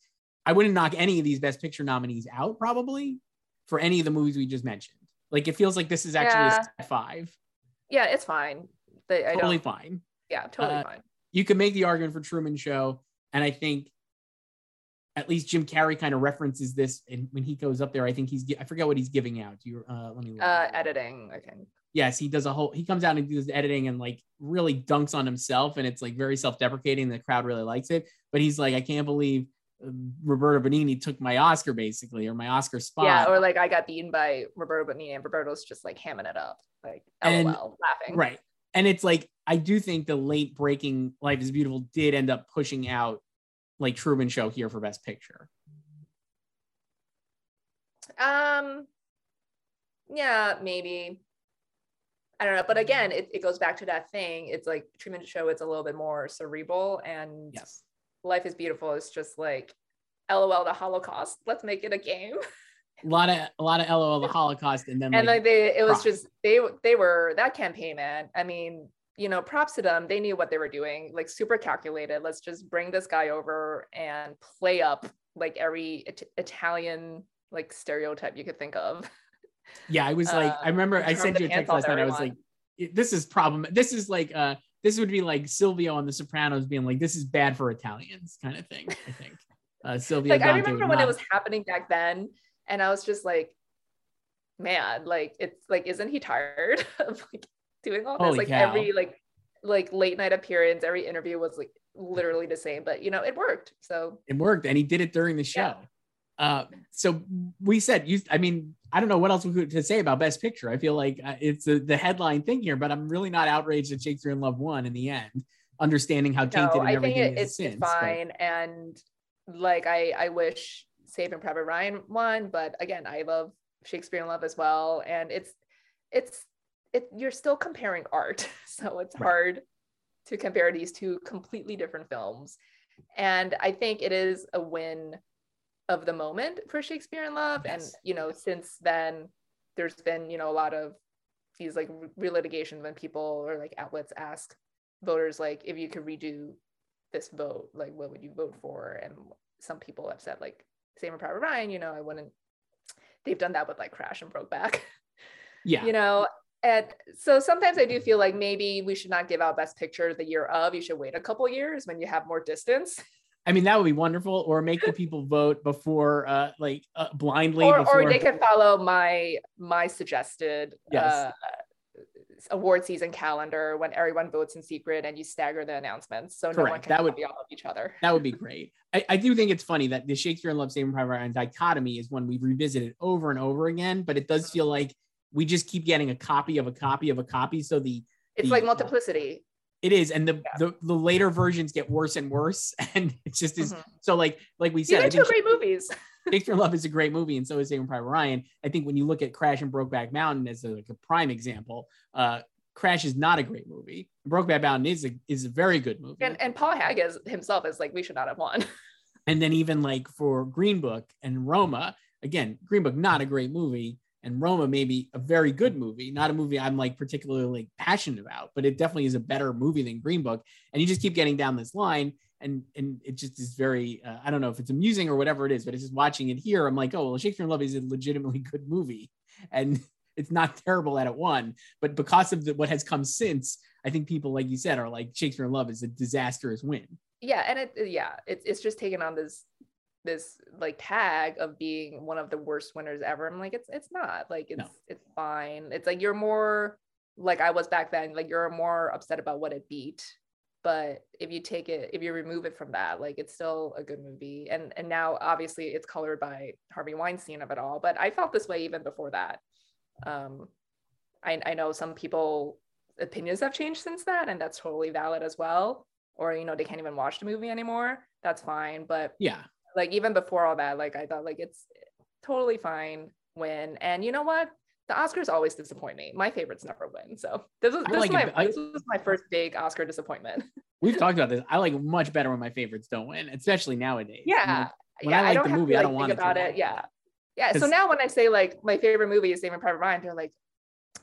I wouldn't knock any of these Best Picture nominees out probably for any of the movies we just mentioned. Like it feels like this is actually yeah. a five. Yeah, it's fine. But I totally fine. Yeah, totally uh, fine. You can make the argument for Truman Show, and I think at least Jim Carrey kind of references this, and when he goes up there, I think he's I forget what he's giving out. You uh, let me look. Uh, editing, I think. Yes, he does a whole. He comes out and does editing and like really dunks on himself, and it's like very self-deprecating. The crowd really likes it, but he's like, I can't believe Roberto Benigni took my Oscar basically, or my Oscar spot. Yeah, or like I got beaten by Roberto Benigni, and Roberto's just like hamming it up, like and, LOL, laughing. Right, and it's like I do think the late breaking Life is Beautiful did end up pushing out like Truman Show here for Best Picture. Um, yeah, maybe. I don't know, but again, it, it goes back to that thing. It's like Truman Show. It's a little bit more cerebral, and yes Life is Beautiful is just like LOL the Holocaust. Let's make it a game. A lot of a lot of LOL the Holocaust, and then and like, like they it was just they they were that campaign man. I mean, you know, props to them. They knew what they were doing, like super calculated. Let's just bring this guy over and play up like every it- Italian like stereotype you could think of. Yeah, I was like, uh, I remember I sent you a text last night. I was like, this is problem. This is like uh this would be like Silvio on The Sopranos being like, "This is bad for Italians," kind of thing. I think uh, Silvio. like Dante I remember when not... it was happening back then, and I was just like, "Man, like it's like, isn't he tired of like doing all this? Holy like cow. every like like late night appearance, every interview was like literally the same, but you know, it worked. So it worked, and he did it during the show. Yeah. Uh, so we said you. I mean, I don't know what else we could to say about Best Picture. I feel like uh, it's a, the headline thing here, but I'm really not outraged that Shakespeare in Love won in the end, understanding how tainted no, and everything I think it, it's since, fine. But... And like, I I wish Saving Private Ryan won, but again, I love Shakespeare in Love as well, and it's it's it. You're still comparing art, so it's right. hard to compare these two completely different films. And I think it is a win of the moment for Shakespeare in Love. Yes. And, you know, since then, there's been, you know, a lot of these like relitigation when people or like outlets ask voters, like, if you could redo this vote, like, what would you vote for? And some people have said, like, Saving Private Ryan, you know, I wouldn't, they've done that with like Crash and Brokeback. Yeah. you know, and so sometimes I do feel like maybe we should not give out Best Picture the year of. You should wait a couple years when you have more distance I mean, that would be wonderful. Or make the people vote before, uh, like uh, blindly. Or, before... or they could follow my my suggested yes. uh, award season calendar when everyone votes in secret and you stagger the announcements so Correct. no one can that would be all of each other. That would be great. I, I do think it's funny that the Shakespeare in Love, Saving Private Ryan dichotomy is one we've revisited over and over again, but it does feel like we just keep getting a copy of a copy of a copy. So the it's the, like multiplicity. It is, and the, yeah. the the later versions get worse and worse, and it's just is mm-hmm. so like like we said. These are two great movies. Shakespeare Love is a great movie, and so is Saving Private Ryan. I think when you look at Crash and Brokeback Mountain as a, like a prime example, uh, Crash is not a great movie. Brokeback Mountain is a is a very good movie. And, and Paul Haggis himself is like, we should not have won. and then even like for Green Book and Roma, again, Green Book not a great movie, and Roma may be a very good movie, not a movie I'm like particularly passionate about, but it definitely is a better movie than Green Book. And you just keep getting down this line, and and it just is very uh, I don't know if it's amusing or whatever it is, but it's just watching it here. I'm like, oh well, Shakespeare in Love is a legitimately good movie, and it's not terrible that it won, but because of the, what has come since, I think people like you said are like Shakespeare in Love is a disastrous win. Yeah, and it yeah, it's it's just taken on this this like tag of being one of the worst winners ever. I'm like, it's it's not like it's no. it's fine. It's like you're more like I was back then. Like you're more upset about what it beat, but if you take it if you remove it from that like it's still a good movie and and now obviously it's colored by harvey weinstein of it all but i felt this way even before that um i, I know some people opinions have changed since that and that's totally valid as well or you know they can't even watch the movie anymore that's fine but yeah like even before all that like i thought like it's totally fine when and you know what the Oscars always disappoint me. My favorites never win. So this was this, like my, I, this was my first big Oscar disappointment. We've talked about this. I like much better when my favorites don't win, especially nowadays. Yeah. when yeah, I like I the movie, to, like, I don't want about it. Yeah. Yeah. So now when I say like my favorite movie is Saving Private Ryan, they're like,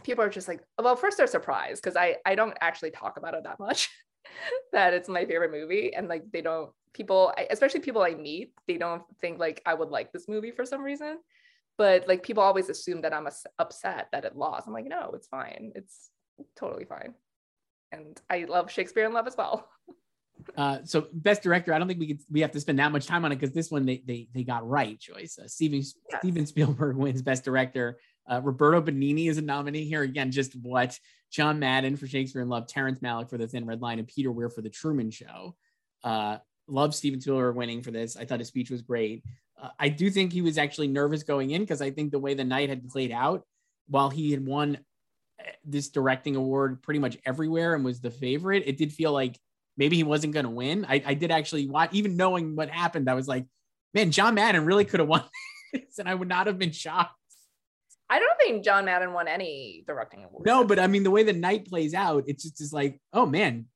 people are just like, well, first they're surprised because I I don't actually talk about it that much. that it's my favorite movie, and like they don't people, especially people I meet, they don't think like I would like this movie for some reason but like people always assume that I'm upset that it lost. I'm like, no, it's fine. It's totally fine. And I love Shakespeare in Love as well. Uh, so best director, I don't think we could we have to spend that much time on it because this one they they they got right. Joyce uh, Steven yes. Steven Spielberg wins best director. Uh, Roberto Benigni is a nominee here again. Just what John Madden for Shakespeare in Love, Terrence Malick for The Thin Red Line, and Peter Weir for The Truman Show. Uh, love Steven Spielberg winning for this. I thought his speech was great. Uh, I do think he was actually nervous going in because I think the way the night had played out, while he had won eh, this directing award pretty much everywhere and was the favorite, it did feel like maybe he wasn't going to win. I, I, did actually watch, even knowing what happened, I was like, man, John Madden really could have won this, and I would not have been shocked. I don't think John Madden won any directing award. No, but I mean, the way the night plays out, it's just is like, oh man,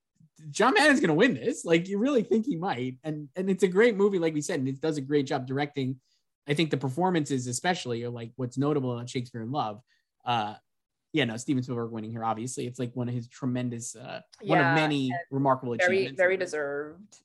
John Madden's going to win this. Like you really think he might, and and it's a great movie, like we said, and it does a great job directing. I think the performances, especially, are like what's notable about Shakespeare in Love. Uh, yeah, no, Steven Spielberg winning here. Obviously, it's like one of his tremendous, uh, yeah, one of many remarkable very, achievements. Very deserved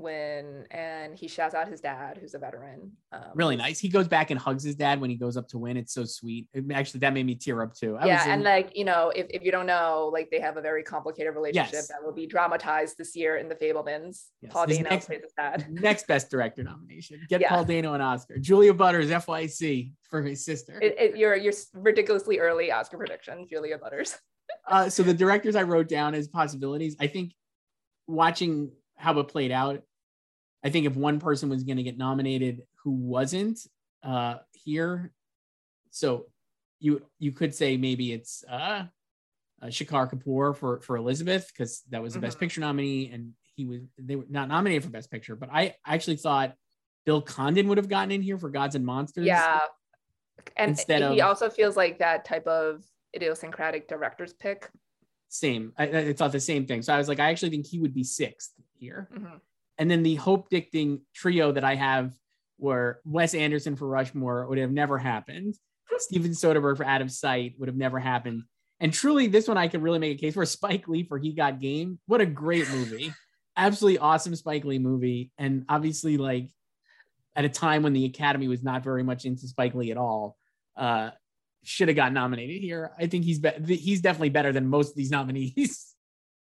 when and he shouts out his dad who's a veteran um, really nice. He goes back and hugs his dad when he goes up to win. It's so sweet. It, actually that made me tear up too. I yeah and like you know if, if you don't know like they have a very complicated relationship yes. that will be dramatized this year in the Fabelmans yes. Paul Dano next, plays his dad. next best director nomination. Get yeah. Paul Dano an Oscar. Julia Butters FYC for his sister. It, it, you're you're ridiculously early Oscar prediction Julia Butters. Uh, so the directors I wrote down as possibilities I think watching how it played out I think if one person was going to get nominated who wasn't uh, here, so you you could say maybe it's uh, uh Shekhar Kapur for for Elizabeth because that was the mm-hmm. Best Picture nominee and he was they were not nominated for Best Picture, but I actually thought Bill Condon would have gotten in here for Gods and Monsters. Yeah, and instead he of, also feels like that type of idiosyncratic director's pick. Same, I, I, thought the same thing. So I was like, I actually think he would be sixth here. Mm-hmm. And then the hope dicting trio that I have were Wes Anderson for Rushmore would have never happened. Steven Soderbergh for Out of Sight would have never happened. And truly, this one I could really make a case for Spike Lee for He Got Game. What a great movie. Absolutely awesome Spike Lee movie. And obviously, like at a time when the Academy was not very much into Spike Lee at all, uh, should have got nominated here. I think he's be- he's definitely better than most of these nominees.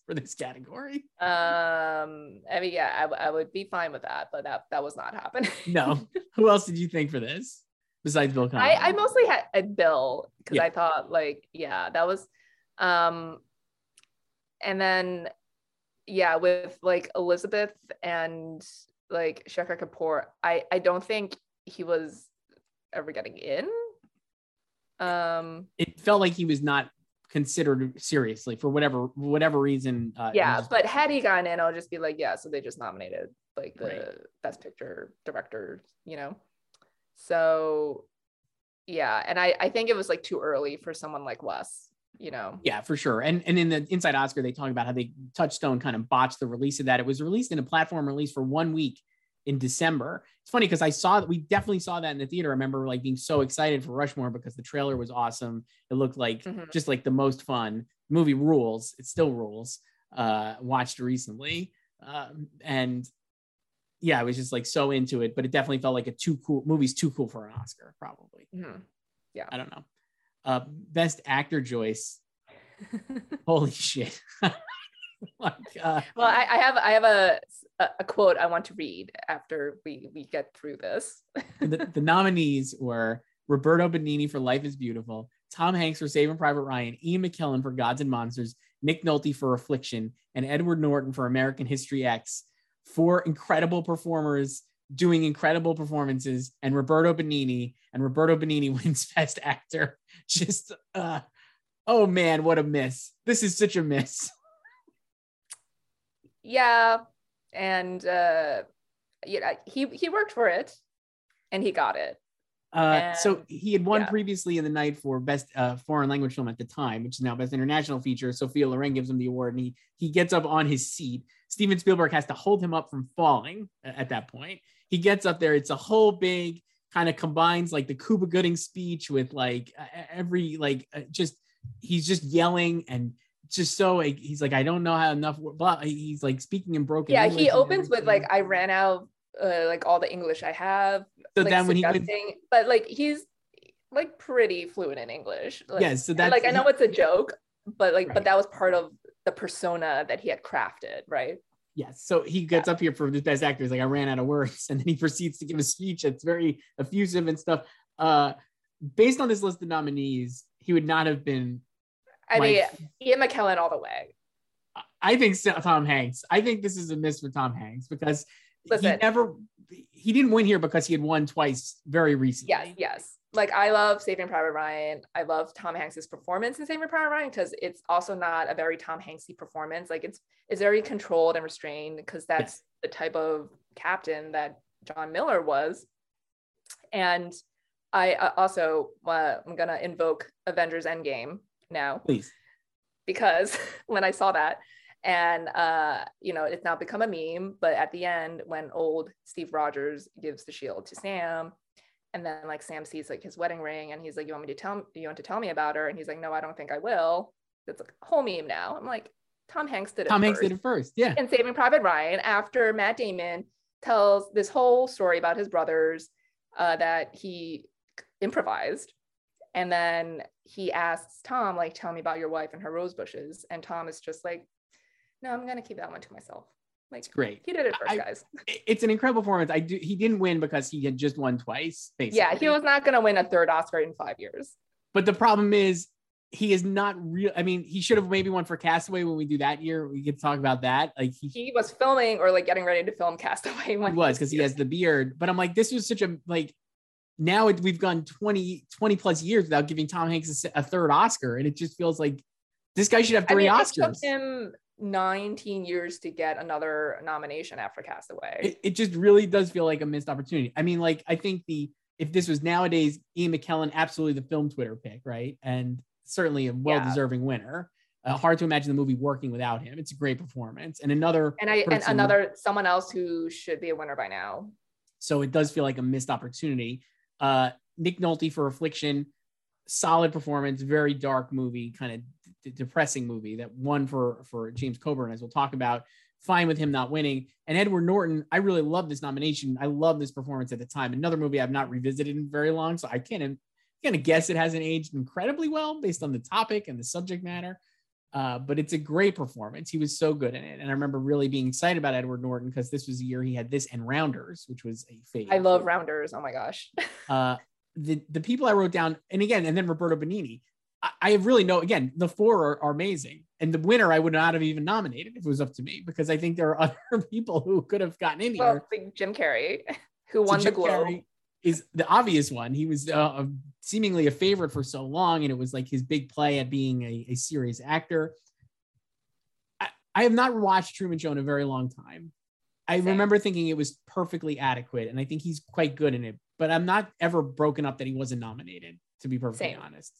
for this category? Um, I mean, yeah, I, I would be fine with that, but that that was not happening. no. Who else did you think for this besides Bill Condon? I, I mostly had, had Bill because yeah. I thought like, yeah, that was, um, and then yeah, with like Elizabeth and like Shekhar Kapur, I I don't think he was ever getting in. Um, it felt like he was not considered seriously for whatever whatever reason. Uh, yeah, but had he gone in, I'll just be like, yeah. So they just nominated like the right. best picture director, you know. So yeah, and I I think it was like too early for someone like Wes. You know. Yeah, for sure. And and in the Inside Oscar, they talk about how they Touchstone kind of botched the release of that. It was released in a platform release for one week in December. It's funny because I saw that we definitely saw that in the theater. I remember like being so excited for Rushmore because the trailer was awesome. It looked like mm-hmm. just like the most fun movie rules. It still rules. Uh, watched recently. Um, and yeah, I was just like so into it, but it definitely felt like a too cool movie's too cool for an Oscar, probably. Mm-hmm. Yeah. I don't know. Uh, best actor Joyce. Holy shit. well, I, I, have I have a, a quote I want to read after we we get through this. the, the, nominees were Roberto Benigni for Life Is Beautiful, Tom Hanks for Saving Private Ryan, Ian McKellen for Gods and Monsters, Nick Nolte for Affliction, and Edward Norton for American History X. Four incredible performers doing incredible performances, and Roberto Benigni, and Roberto Benigni wins Best Actor. Just, uh, oh man, what a miss! This is such a miss. Yeah, and uh, yeah, he he worked for it, and he got it. Uh, so he had won yeah. previously in the night for best uh, foreign language film at the time, which is now best international feature. Sophia Loren gives him the award, and he he gets up on his seat. Steven Spielberg has to hold him up from falling at that point. He gets up there. It's a whole big kind of combines like the Cuba Gooding speech with like every like uh, just he's just yelling and just so like, he's like I don't know how enough. But he's like speaking in broken. Yeah, English he opens with like I ran out uh, like all the English I have. So like, then when he went, but like he's like pretty fluent in English. Like, yeah, so that's like I know it's a joke, but like right. but that was part of the persona that he had crafted, right? Yes. So he gets yeah. up here for the best actor. He's like, I ran out of words. And then he proceeds to give a speech that's very effusive and stuff. Uh, based on this list of nominees, he would not have been. I mean, Ian McKellen all the way. I think Tom Hanks. I think this is a miss for Tom Hanks because Listen, he never he didn't win here because he had won twice very recently. Yes, yes. Like I love Saving Private Ryan. I love Tom Hanks's performance in Saving Private Ryan because it's also not a very Tom Hanksy performance. Like it's it's very controlled and restrained because that's yes. the type of captain that John Miller was. And I uh, also uh, I'm gonna invoke Avengers Endgame now, please, because when I saw that, and uh, you know it's now become a meme but at the end when old steve rogers gives the shield to sam and then like sam sees like his wedding ring and he's like you want me to tell you want to tell me about her? And he's like no i don't think i will. It's a whole meme now. I'm like tom hanks did it tom hanks did it first yeah. And saving private ryan after matt damon tells this whole story about his brothers uh, that he improvised and then he asks tom like tell me about your wife and her rose bushes and tom is just like no, I'm gonna keep that one to myself. Like it's great. He did it first, I, guys. It's an incredible performance. I do. He didn't win because he had just won twice. Basically. Yeah, he was not gonna win a third Oscar in five years. But the problem is, he is not real. I mean, he should have maybe won for Castaway when we do that year. We could talk about that. Like he, he was filming or like getting ready to film Castaway when he was because he has the beard. But I'm like, this was such a like. Now it, we've gone 20, 20 plus years without giving Tom Hanks a, a third Oscar, and it just feels like this guy should have three I mean, Oscars. It took him 19 years to get another nomination after Castaway. It, it, just really does feel like a missed opportunity. I mean, like I think the if this was nowadays, Ian McKellen, absolutely the film Twitter pick, right? And certainly a well-deserving yeah. winner. Uh, hard to imagine the movie working without him. It's a great performance. And another and I and another someone else who should be a winner by now. So it does feel like a missed opportunity. Uh, Nick Nolte for Affliction, solid performance, very dark movie, kind of depressing movie that won for for James Coburn, as we'll talk about. Fine with him not winning. And Edward Norton, I really love this nomination. I love this performance at the time. Another movie I've not revisited in very long, so I can't of guess it hasn't aged incredibly well based on the topic and the subject matter. Uh, but it's a great performance. He was so good in it, and I remember really being excited about Edward Norton because this was a year he had this and Rounders, which was a favorite. I love Rounders. Oh my gosh. uh, the the people I wrote down, and again, and then Roberto Benigni. I have really know again the four are, are, amazing, and the winner I would not have even nominated if it was up to me because I think there are other people who could have gotten in well, here. Jim Carrey, who won so the Globe, Carrey is the obvious one. He was uh, seemingly a favorite for so long, and it was like his big play at being a, a serious actor. I, I, have not watched Truman Show in a very long time. I Same. remember thinking it was perfectly adequate, and I think he's quite good in it. But I'm not ever broken up that he wasn't nominated. To be perfectly Same. honest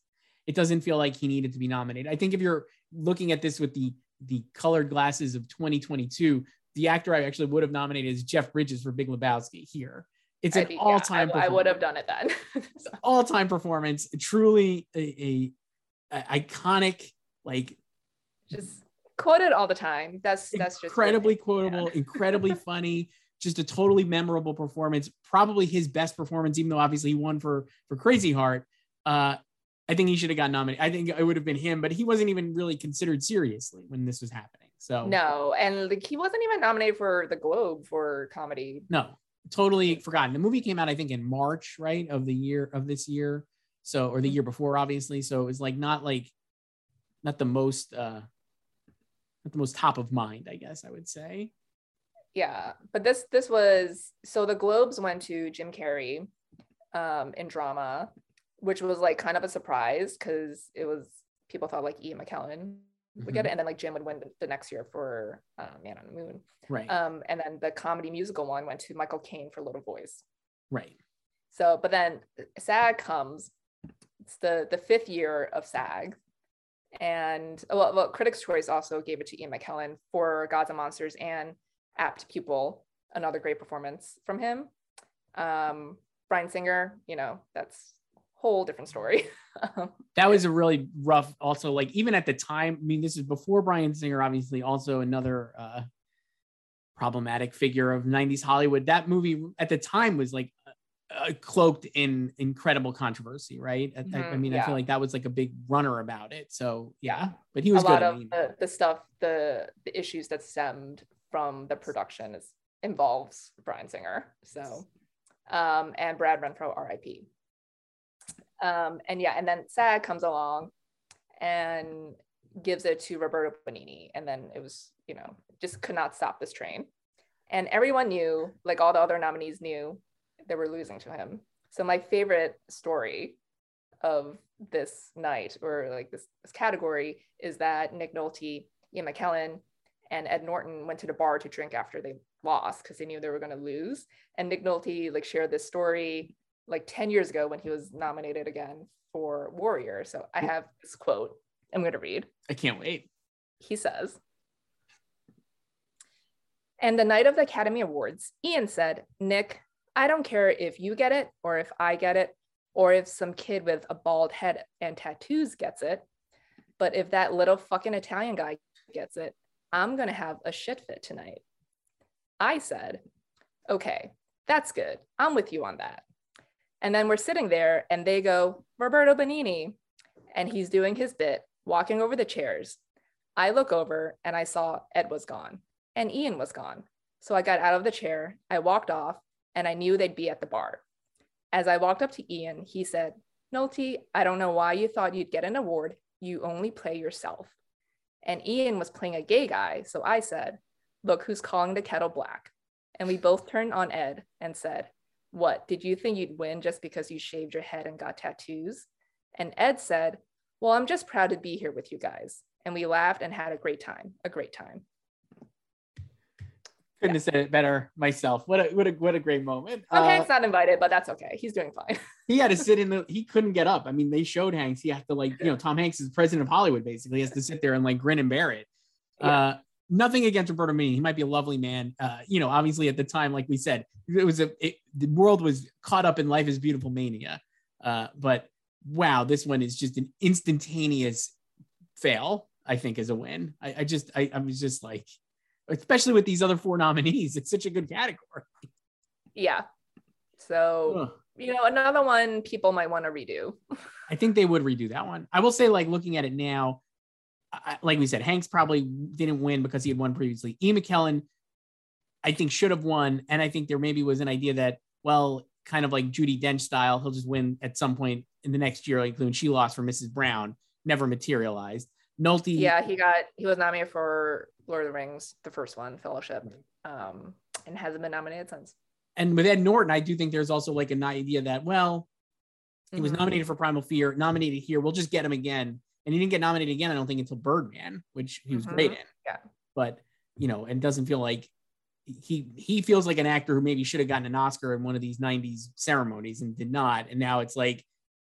it doesn't feel like he needed to be nominated. I think if you're looking at this with the the colored glasses of 2022, the actor I actually would have nominated is Jeff Bridges for Big Lebowski here. It's an all-time. Yeah, I, I, would have done it then. all-time performance, truly a, a, a, iconic, like just quoted all the time. That's that's just incredibly quotable, yeah. incredibly funny. Just a totally memorable performance. Probably his best performance, even though obviously he won for for Crazy Heart. Uh, I think he should have got nominated. I think it would have been him, but he wasn't even really considered seriously when this was happening. So no, and like, he wasn't even nominated for the Globe for comedy. No, totally forgotten. The movie came out, I think, in March, right, of the year of this year. So or the year before, obviously. So it was like not like not the most uh not the most top of mind, I guess I would say. Yeah, but this this was so the Globes went to Jim Carrey um, in drama, which was like kind of a surprise because it was people thought like Ian McKellen would get it, and then like Jim would win the, next year for uh, Man on the Moon. Right. Um, and then the comedy musical one went to Michael Caine for Little Voice. right. So, but then SAG comes. It's the the fifth year of SAG, and well, well, Critics' Choice also gave it to Ian McKellen for Gods and Monsters and Apt Pupil, another great performance from him. Um, Bryan Singer, you know, that's whole different story. Um, That was a really rough, also, like, even at the time, I mean, this is before Bryan Singer, obviously, also another uh, problematic figure of 90s Hollywood. That movie at the time was like uh, cloaked in incredible controversy, right? I- I, I mean, I feel like that was like a big runner about it. So, yeah, but he was a good. lot I of mean, the, the stuff, the the issues that stemmed from the production is involves Bryan Singer. So, um, and Brad Renfro, R.I.P. Um, and yeah, and then SAG comes along and gives it to Roberto Benigni, and then it was you know just could not stop this train, and everyone knew, like all the other nominees knew, they were losing to him. So my favorite story of this night or like this, this category is that Nick Nolte, Ian McKellen, and Ed Norton went to the bar to drink after they lost because they knew they were going to lose. And Nick Nolte like shared this story like 10 years ago when he was nominated again for Warrior. So I have this quote I'm going to read. I can't wait. He says, and the night of the Academy Awards, Ian said, Nick, I don't care if you get it or if I get it or if some kid with a bald head and tattoos gets it. But if that little fucking Italian guy gets it, I'm going to have a shit fit tonight. I said, okay, that's good. I'm with you on that. And then we're sitting there and they go, Roberto Benigni. And he's doing his bit, walking over the chairs. I look over and I saw Ed was gone and Ian was gone. So I got out of the chair, I walked off, and I knew they'd be at the bar. As I walked up to Ian, he said, Nolte, I don't know why you thought you'd get an award. You only play yourself. And Ian was playing a gay guy. So I said, Look who's calling the kettle black. And we both turned on Ed and said, What, did you think you'd win just because you shaved your head and got tattoos? And Ed said, Well, I'm just proud to be here with you guys. And we laughed and had a great time, a great time. Couldn't have said it better myself. What a what a what a great moment. Tom Uh, Hanks not invited, but that's okay. He's doing fine. he had to sit in the he couldn't get up. I mean, they showed Hanks. He had to like, you know, Tom Hanks is president of Hollywood, basically. He has to sit there and like grin and bear it. Yeah. Uh nothing against Roberto Benigni. He might be a lovely man. Uh, you know, obviously at the time, like we said, it was a it, the world was caught up in life is beautiful mania. Uh, but wow, this one is just an instantaneous fail, I think, is a win. I, I just I, I was just like, especially with these other four nominees, it's such a good category. yeah. So, Ugh. you know, another one people might want to redo. I think they would redo that one. I will say, like looking at it now, I, like we said, Hanks probably didn't win because he had won previously. E. McKellen, I think, should have won, and I think there maybe was an idea that, well, kind of like Judi Dench style, he'll just win at some point in the next year, like when she lost for Mrs. Brown, never materialized. Nolte, Yeah, he got he was nominated for Lord of the Rings, the first one, Fellowship, um, and hasn't been nominated since. and with Ed Norton, I do think there's also like an idea that, well, he was Mhm. nominated for Primal Fear, nominated here. We'll just get him again. And he didn't get nominated again, I don't think, until Birdman, which he was Mhm. great in. Yeah. But, you know, and doesn't feel like he he feels like an actor who maybe should have gotten an Oscar in one of these 90s ceremonies and did not. And now it's like,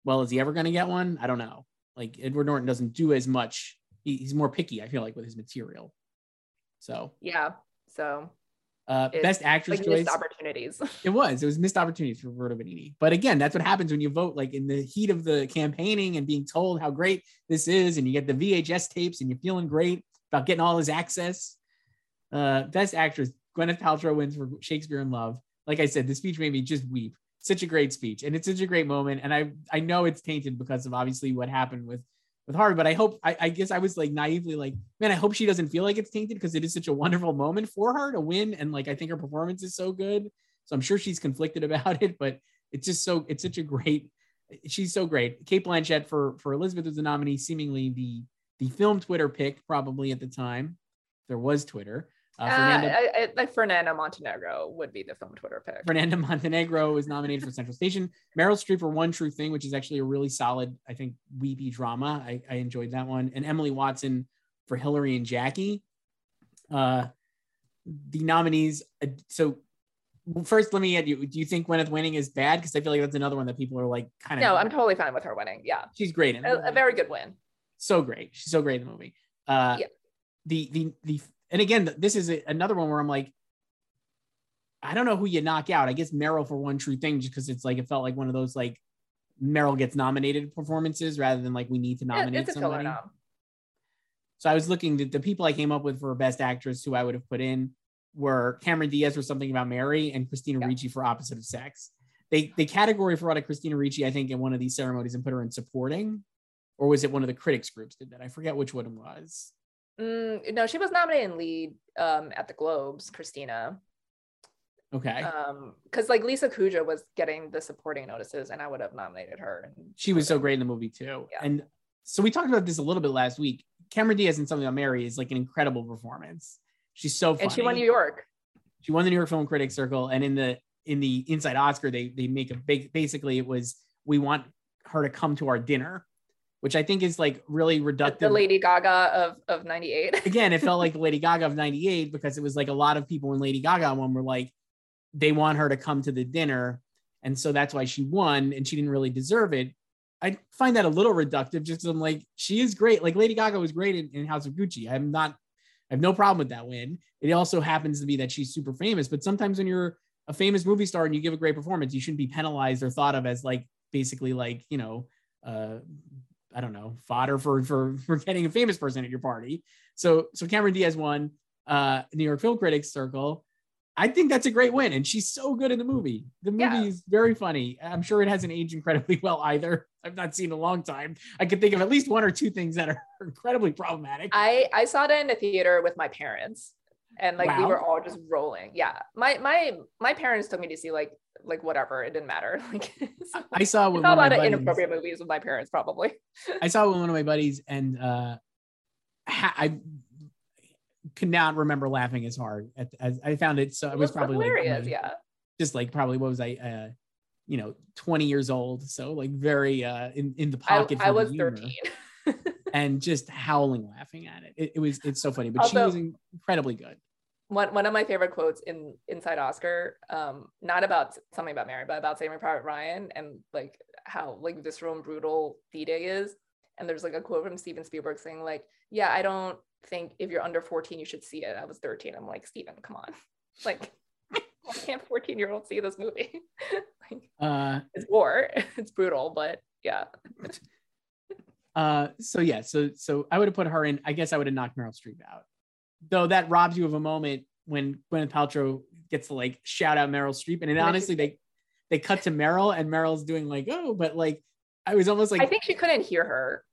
well, is he ever going to get one? I don't know. Like Edward Norton doesn't do as much. He, he's more picky, I feel like, with his material. So, Yeah. So uh, It's best actress like choice. opportunities. It was. It was missed opportunities for Roberto Benigni. But again, that's what happens when you vote, like in the heat of the campaigning and being told how great this is, and you get the VHS tapes and you're feeling great about getting all his access. Uh, best actress, Gwyneth Paltrow wins for Shakespeare in Love. Like I said, the speech made me just weep. Such a great speech, and it's such a great moment. And I I know it's tainted because of obviously what happened with with Harvey, but I hope I, I guess I was like naively like, man, I hope she doesn't feel like it's tainted because it is such a wonderful moment for her to win, and like I think her performance is so good. So I'm sure she's conflicted about it, but it's just so it's such a great. She's so great. Cate Blanchett for for Elizabeth was the nominee, seemingly the the film Twitter pick probably at the time. there was Twitter. Uh, uh, I, I, like Fernanda Montenegro would be the film Twitter pick. Fernanda Montenegro was nominated for Central Station. Meryl Streep for One True Thing, which is actually a really solid, I think, weepy drama. I, I enjoyed that one. And Emily Watson for Hilary and Jackie. Uh, the nominees. Uh, so first, let me add you. Do you think Gwyneth winning is bad? Because I feel like that's another one that people are like kind of. No, I'm totally fine with her winning. Yeah, she's great. In a, a, very good win. So great. She's so great in the movie. Uh, yeah. The the the and again, this is a, another one where I'm like, I don't know who you knock out. I guess Meryl for one true thing, just because it's like it felt like one of those like Meryl gets nominated performances rather than like we need to nominate yeah, somebody. So I was looking at the people I came up with for best actress who I would have put in were Cameron Diaz for something about Mary and Christina yeah. Ricci for opposite of sex. They they category for out of Christina Ricci, I think, in one of these ceremonies and put her in supporting, or was it one of the critics groups did that? I forget which one it was. Mm, no, she was nominated in lead um, at the Globes, Christina. Okay. Um, because like Lisa Kudrow was getting the supporting notices, and I would have nominated her. she was so great in the movie too. Yeah. And so we talked about this a little bit last week. Cameron Diaz in Something About Mary is like an incredible performance. She's so funny. And she won New York. She won the New York Film Critics Circle, and in the in the Inside Oscar, they they make a big. Basically, it was we want her to come to our dinner, which I think is like really reductive. The Lady Gaga of of '98. Again, it felt like the Lady Gaga of '98 because it was like a lot of people in Lady Gaga one were like, they want her to come to the dinner, and so that's why she won, and she didn't really deserve it. I find that a little reductive just I'm like, she is great. Like Lady Gaga was great in, in, House of Gucci. I'm not, I have no problem with that win. It also happens to be that she's super famous, but sometimes when you're a famous movie star and you give a great performance, you shouldn't be penalized or thought of as like basically like, you know, uh, I don't know, fodder for for for getting a famous person at your party. So so Cameron Diaz won uh New York Film Critics Circle. I think that's a great win. And she's so good in the movie. The movie yeah. is very funny. I'm sure it hasn't aged incredibly well either. I've not seen in a long time. I could think of at least one or two things that are incredibly problematic. I, I saw it in a theater with my parents and like wow. we were all just rolling. Yeah. My my my parents took me to see like like whatever. It didn't matter. Like so, I saw, I saw a lot of buddies. inappropriate movies with my parents probably. I saw with one of my buddies and uh I cannot remember laughing as hard at, as I found it. So it was probably hilarious. Like, yeah. Just like probably what was I, uh, you know, 20 years old. So like very uh, in, in the pocket. I, I was 13. and just howling laughing at it. it. it. was, it's so funny, but Although, she was incredibly good. One, one of my favorite quotes in Inside Oscar, um, not about something about Mary, but about Saving Private Ryan and like how like visceral and brutal D-Day is. And there's like a quote from Steven Spielberg saying like, yeah, I don't think if you're under 14, you should see it. I was 13. I'm like, Steven, come on. Like, why can't 14 year olds see this movie? like, uh, it's war. It's brutal, but yeah. uh, so yeah, so so I would have put her in. I guess I would have knocked Meryl Streep out. Though that robs you of a moment when Gwyneth Paltrow gets to like shout out Meryl Streep, and it, honestly they they cut to Meryl and Meryl's doing like oh, but like I was almost like I think she couldn't hear her.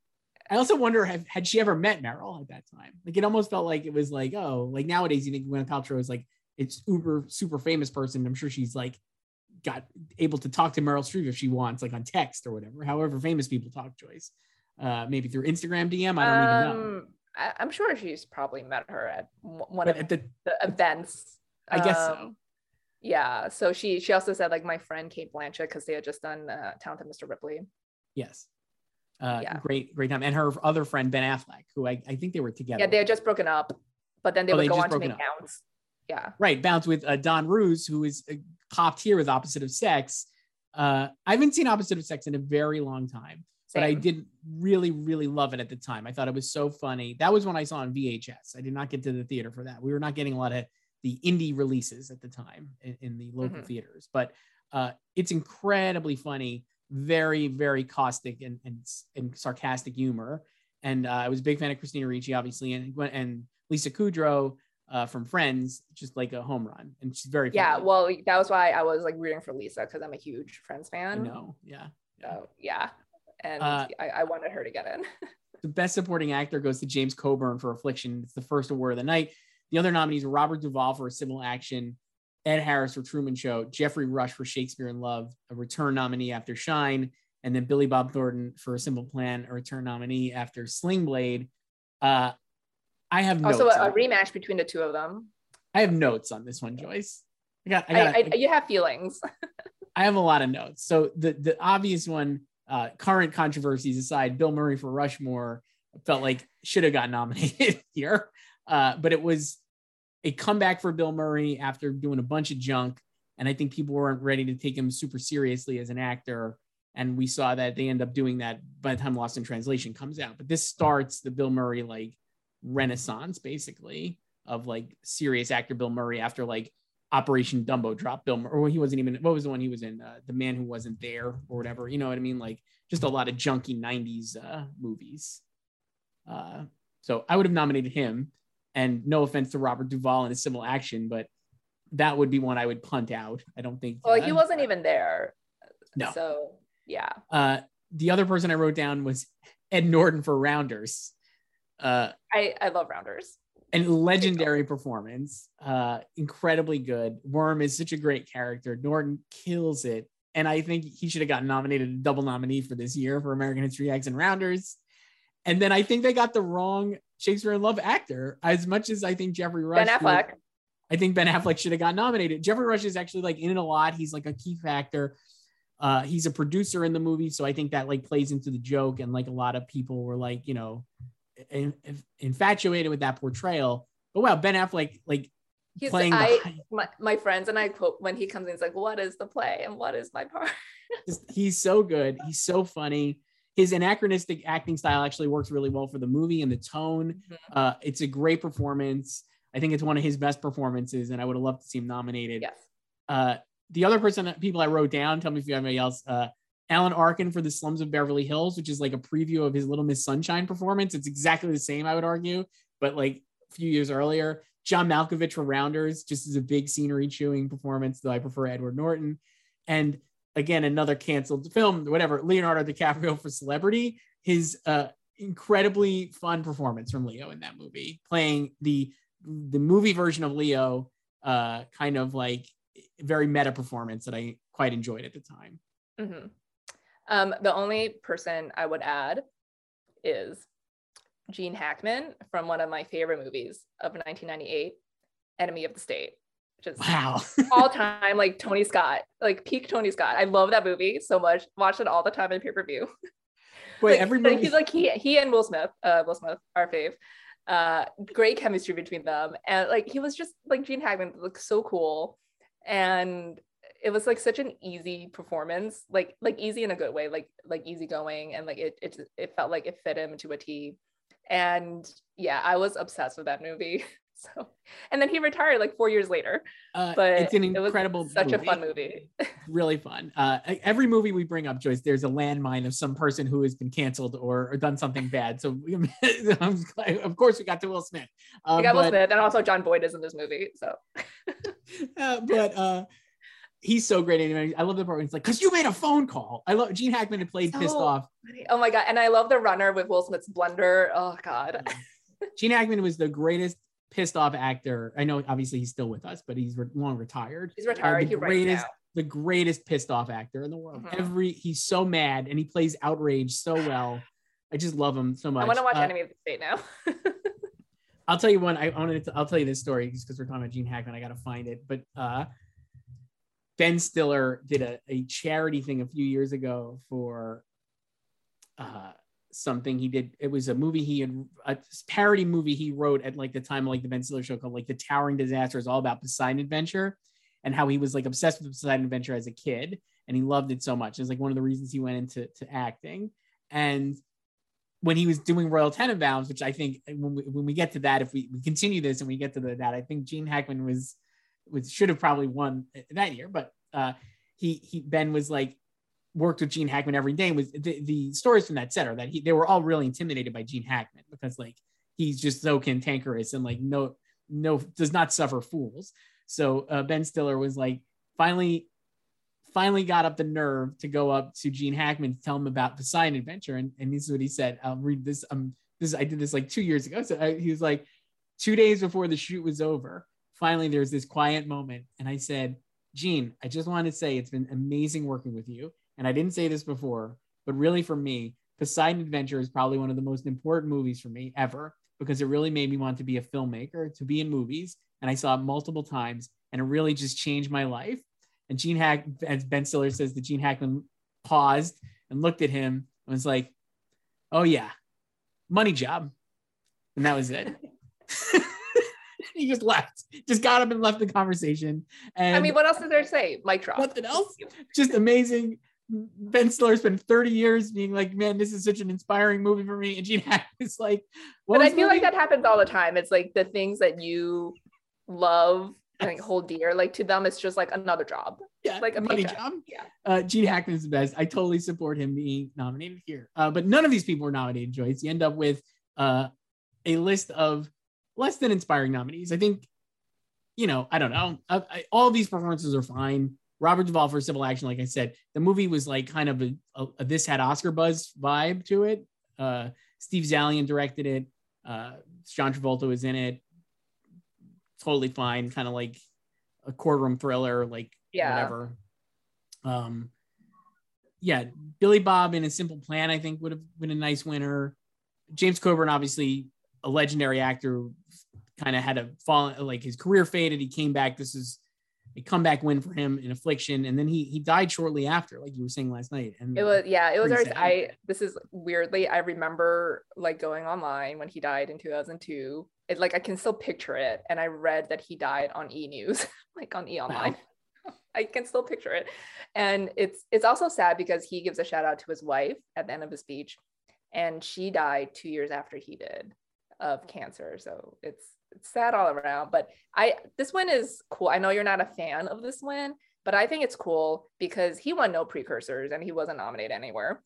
I also wonder have, had she ever met Meryl at that time? Like it almost felt like it was like, oh, like nowadays you think Gwyneth Paltrow is like it's uber super famous person. I'm sure she's like got able to talk to Meryl Streep if she wants, like on text or whatever. However, famous people talk, Joyce. Uh, maybe through Instagram DM. I don't um, even know. I, am sure she's probably met her at one but of the, the, events. I guess um, so. Yeah. So she she also said like my friend Cate Blanchett because they had just done uh, Talented Mr. Ripley. Yes. Uh, yeah. Great, great time. And her other friend Ben Affleck, who I, I think they were together. Yeah, they had just broken up, but then they oh, would they go on to make up. Bounce. Yeah. Right, Bounce with uh, Don Roos, who is uh, popped here with Opposite of Sex. Uh, I haven't seen Opposite of Sex in a very long time, Same. but I didn't really, really love it at the time. I thought it was so funny. That was when I saw on VHS. I did not get to the theater for that. We were not getting a lot of the indie releases at the time in, in the local mm-hmm. theaters, but uh, it's incredibly funny very, very caustic and, and, and sarcastic humor. And uh, I was a big fan of Christina Ricci, obviously, and and Lisa Kudrow uh, from Friends, just like a home run. And she's very yeah. Well, that was why I was like rooting for Lisa because I'm a huge Friends fan. No, yeah, yeah. So yeah, and uh, I, I wanted her to get in. the best supporting actor goes to James Coburn for Affliction. It's the first award of the night. The other nominees were Robert Duvall for A Civil Action, Ed Harris for Truman Show, Geoffrey Rush for Shakespeare in Love, a return nominee after Shine, and then Billy Bob Thornton for A Simple Plan, a return nominee after Sling Blade. Uh, I have notes. Also, a, a rematch between the two of them. I have notes on this one, Joyce. I got, I I, got, I, you have feelings. I have a lot of notes. So the the obvious one, uh, current controversies aside, Bill Murray for Rushmore felt like should have got nominated here, uh, but it was a comeback for Bill Murray after doing a bunch of junk, and I think people weren't ready to take him super seriously as an actor. And we saw that they end up doing that by the time Lost in Translation comes out. But this starts the Bill Murray like renaissance, basically, of like serious actor Bill Murray after like Operation Dumbo drop Bill, Mur- or he wasn't even. What was the one he was in? Uh, the Man Who Wasn't There, or whatever. You know what I mean? Like just a lot of junky '90s uh, movies. Uh, so I would have nominated him. And no offense to Robert Duvall and his civil action, but that would be one I would punt out. I don't think. Well, uh, he wasn't even there. No. So yeah. Uh, the other person I wrote down was Ed Norton for Rounders. Uh, I, I love rounders. And legendary performance uh incredibly good worm is such a great character norton kills it and i think he should have gotten nominated a double nominee for this year for american history x and rounders and then i think they got the wrong shakespeare in love actor as much as i think geoffrey rush Ben Affleck. I think Ben Affleck should have got nominated. Geoffrey Rush is actually like in it a lot. He's like a key factor. Uh, he's a producer in the movie, so I think that like plays into the joke. And like a lot of people were like, you know, infatuated with that portrayal. But wow, Ben Affleck like He's playing I high- my, my friends and I quote when he comes in, he's like, What is the play and what is my part? he's so good. He's so funny. His anachronistic acting style actually works really well for the movie and the tone. Mhm. Uh, it's a great performance. I think it's one of his best performances, and I would have loved to see him nominated. Yes. Uh, the other person that people I wrote down, tell me if you have anybody else. Uh, Alan Arkin for the Slums of Beverly Hills, which is like a preview of his Little Miss Sunshine performance. It's exactly the same, I would argue, but like a few years earlier. John Malkovich for Rounders, just as a big scenery chewing performance, though I prefer Edward Norton. And again, another canceled film, whatever. Leonardo DiCaprio for Celebrity, his uh, incredibly fun performance from Leo in that movie, playing the the movie version of Leo, uh, kind of like very meta performance that I quite enjoyed at the time. Mhm. Um, the only person I would add is Gene Hackman from one of my favorite movies of 1998, Enemy of the State, which is Wow. all time like Tony Scott, like peak Tony Scott. I love that movie so much. Watch it all the time in pay per view. Wait, like, every movie. he's like he he and Will Smith, uh, Will Smith, our fave. Uh, great chemistry between them, and like he was just like Gene Hackman, like so cool, and it was like such an easy performance, like like easy in a good way, like like easygoing, and like it it it felt like it fit him to a T, and yeah, I was obsessed with that movie. So, and then he retired like four years later, uh, but it's an it incredible, such a fun movie. really fun. Uh, every movie we bring up, Joyce, there's a landmine of some person who has been canceled or, or done something bad. So, of course, we got to Will Smith. Uh, I got Will Smith, and also Jon Voight is in this movie, so. uh, but uh, he's so great. Anyway, I love the part when he's like, "Cause you made a phone call." I love Gene Hackman had played pissed So off. Oh my god! And I love the runner with Will Smith's blunder. Oh god. Gene Hackman was the greatest pissed off actor. I know, obviously, he's still with us, but he's re- long retired. He's retired. the he greatest- The greatest pissed off actor in the world. Mhm. Every he's so mad and he plays outrage so well. I just love him so much. I want to watch Uh, Enemy of the State now. I'll tell you one. I wanted to. I'll tell you this story just because we're talking about Gene Hackman. I got to find it. But uh, Ben Stiller did a, a charity thing a few years ago for uh, something he did. It was a movie he had a parody movie he wrote at like the time of like the Ben Stiller show called like The Towering Disaster is all about Poseidon Adventure and how he was like obsessed with Poseidon Adventure as a kid and he loved it so much. It's like one of the reasons he went into to acting. And when he was doing Royal Tenenbaums, which I think when we, when we get to that, if we, we continue this and we get to the, that, I think Gene Hackman was was should have probably won that year, but uh, he he Ben was like worked with Gene Hackman every day. Was the, the stories from that set are that he they were all really intimidated by Gene Hackman because like he's just so cantankerous and like no no does not suffer fools. So uh, Ben Stiller was like finally finally got up the nerve to go up to Gene Hackman to tell him about the Poseidon Adventure, and, and this is what he said. I'll read this. Um, this I did this like two years ago. So I, he was like, two days before the shoot was over, finally there's this quiet moment, and I said, Gene, I just want to say it's been amazing working with you, and I didn't say this before, but really for me, Poseidon Adventure is probably one of the most important movies for me ever because it really made me want to be a filmmaker, to be in movies. And I saw it multiple times and it really just changed my life. And Gene Hack, as Ben Stiller says, that Gene Hackman paused and looked at him and was like, oh, yeah, money job. And that was it. he just left, just got up and left the conversation. And I mean, what else is there to say? Mic drop. Nothing else. Just amazing. Ben Stiller spent 30 years being like, man, this is such an inspiring movie for me. And Gene Hackman's like, but I feel like that happens all the time. It's like the things that you love and like, hold dear, like to them, it's just like another job. Yeah, like a money paycheck. job. Yeah. Uh, Gene Hackman's the best. I totally support him being nominated here. Uh, but none of these people were nominated, Joyce. You end up with uh, a list of less than inspiring nominees. I think, you know, I don't know. I, I, all of these performances are fine. Robert Duvall for Civil Action, like I said, the movie was like kind of a, a, a this had Oscar buzz vibe to it. Uh, Steve Zaillian directed it. Uh, John Travolta was in it. Totally fine, kind of like a courtroom thriller, like Yeah. whatever. Um, yeah, Billy Bob in a Simple Plan, I think would have been a nice winner. James Coburn, obviously a legendary actor, kind of had a fall like his career faded. He came back. This is a comeback win for him in Affliction, and then he he died shortly after, like you were saying last night. And It was yeah, it was always. I this is weirdly I remember like going online when he died in 2002. It like I can still picture it and I read that he died on E News, like on E Online. I can still picture it. And it's it's also sad because he gives a shout out to his wife at the end of his speech and she died 2 years after he did of cancer. So it's sad all around, but I this win is cool. I know you're not a fan of this win, but I think it's cool because he won no precursors and he wasn't nominated anywhere.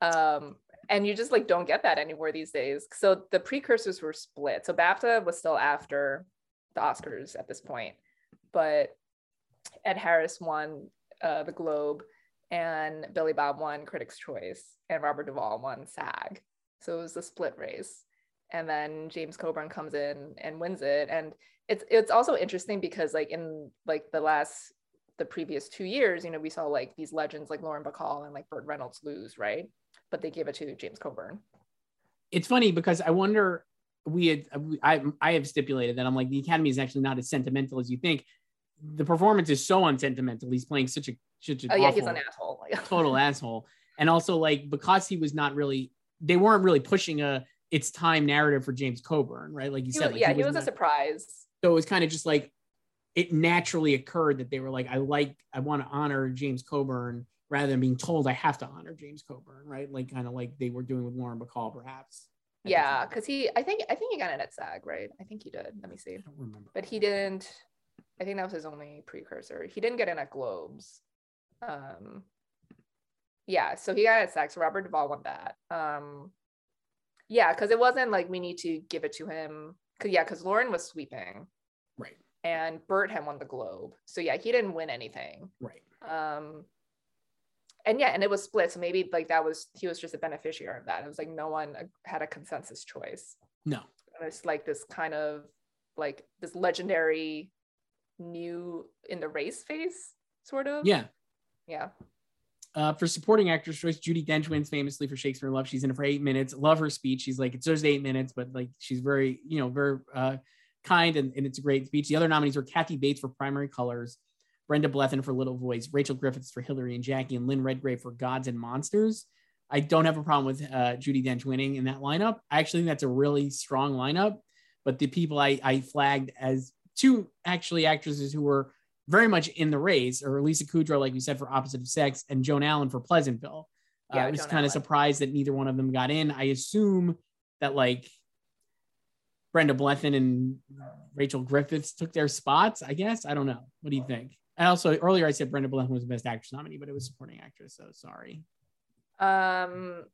Um, and you just like don't get that anywhere these days. So the precursors were split. So BAFTA was still after the Oscars at this point, but Ed Harris won uh, the Globe, and Billy Bob won Critics' Choice, and Robert Duvall won SAG. So it was a split race. And then James Coburn comes in and wins it. And it's it's also interesting because like in like the last the previous two years, you know, we saw like these legends like Lauren Bacall and like Burt Reynolds lose, right? But they gave it to James Coburn. it's funny because I wonder we had I I have stipulated that I'm like the Academy is actually not as sentimental as you think. The performance is so unsentimental. He's playing such a such a Oh yeah, he's an asshole. Like, total asshole. And also like because he was not really they weren't really pushing a it's time narrative for James Coburn, right? Like you he said, was- like, yeah, he was a surprise. so it was kind of just like it naturally occurred that they were like, I like I want to honor James Coburn rather than being told I have to honor James Coburn, right? Like kind of like they were doing with Lauren Bacall, perhaps. Yeah, because he I think I think he got it at SAG, right? I think he did. Let me see. I don't remember. But he didn't I think that was his only precursor. He didn't get in at Globes. Um yeah, so he got it at SAG. So Robert Duvall won that. Um yeah, because it wasn't like we need to give it to him. Cause yeah, because Lauren was sweeping Right, and Burt had won the Globe. So yeah, he didn't win anything. right. um and yeah and it was split so maybe like that was he was just a beneficiary of that it was like no one uh, had a consensus choice No, it's like this kind of like this legendary new in the race phase sort of yeah. yeah Uh, for supporting actress choice, Judi Dench wins famously for Shakespeare in Love. She's in it for eight minutes. Love her speech. She's like, it's just eight minutes, but like she's very, you know, very uh, kind and, and it's a great speech. The other nominees were Kathy Bates for Primary Colors, Brenda Blethyn for Little Voice, Rachel Griffiths for Hilary and Jackie, and Lynn Redgrave for Gods and Monsters. I don't have a problem with uh, Judi Dench winning in that lineup. I actually think that's a really strong lineup. But the people I, I flagged as two actually actresses who were very much in the race, or Lisa Kudrow, like we said, for Opposite of Sex, and Joan Allen for Pleasantville. Uh, Yeah, I was kind of surprised that neither one of them got in. I assume that like Brenda Blethyn and Rachel Griffiths took their spots. I guess I don't know. What do you think? And also earlier I said Brenda Blethyn was the best actress nominee, but it was supporting actress. So sorry. um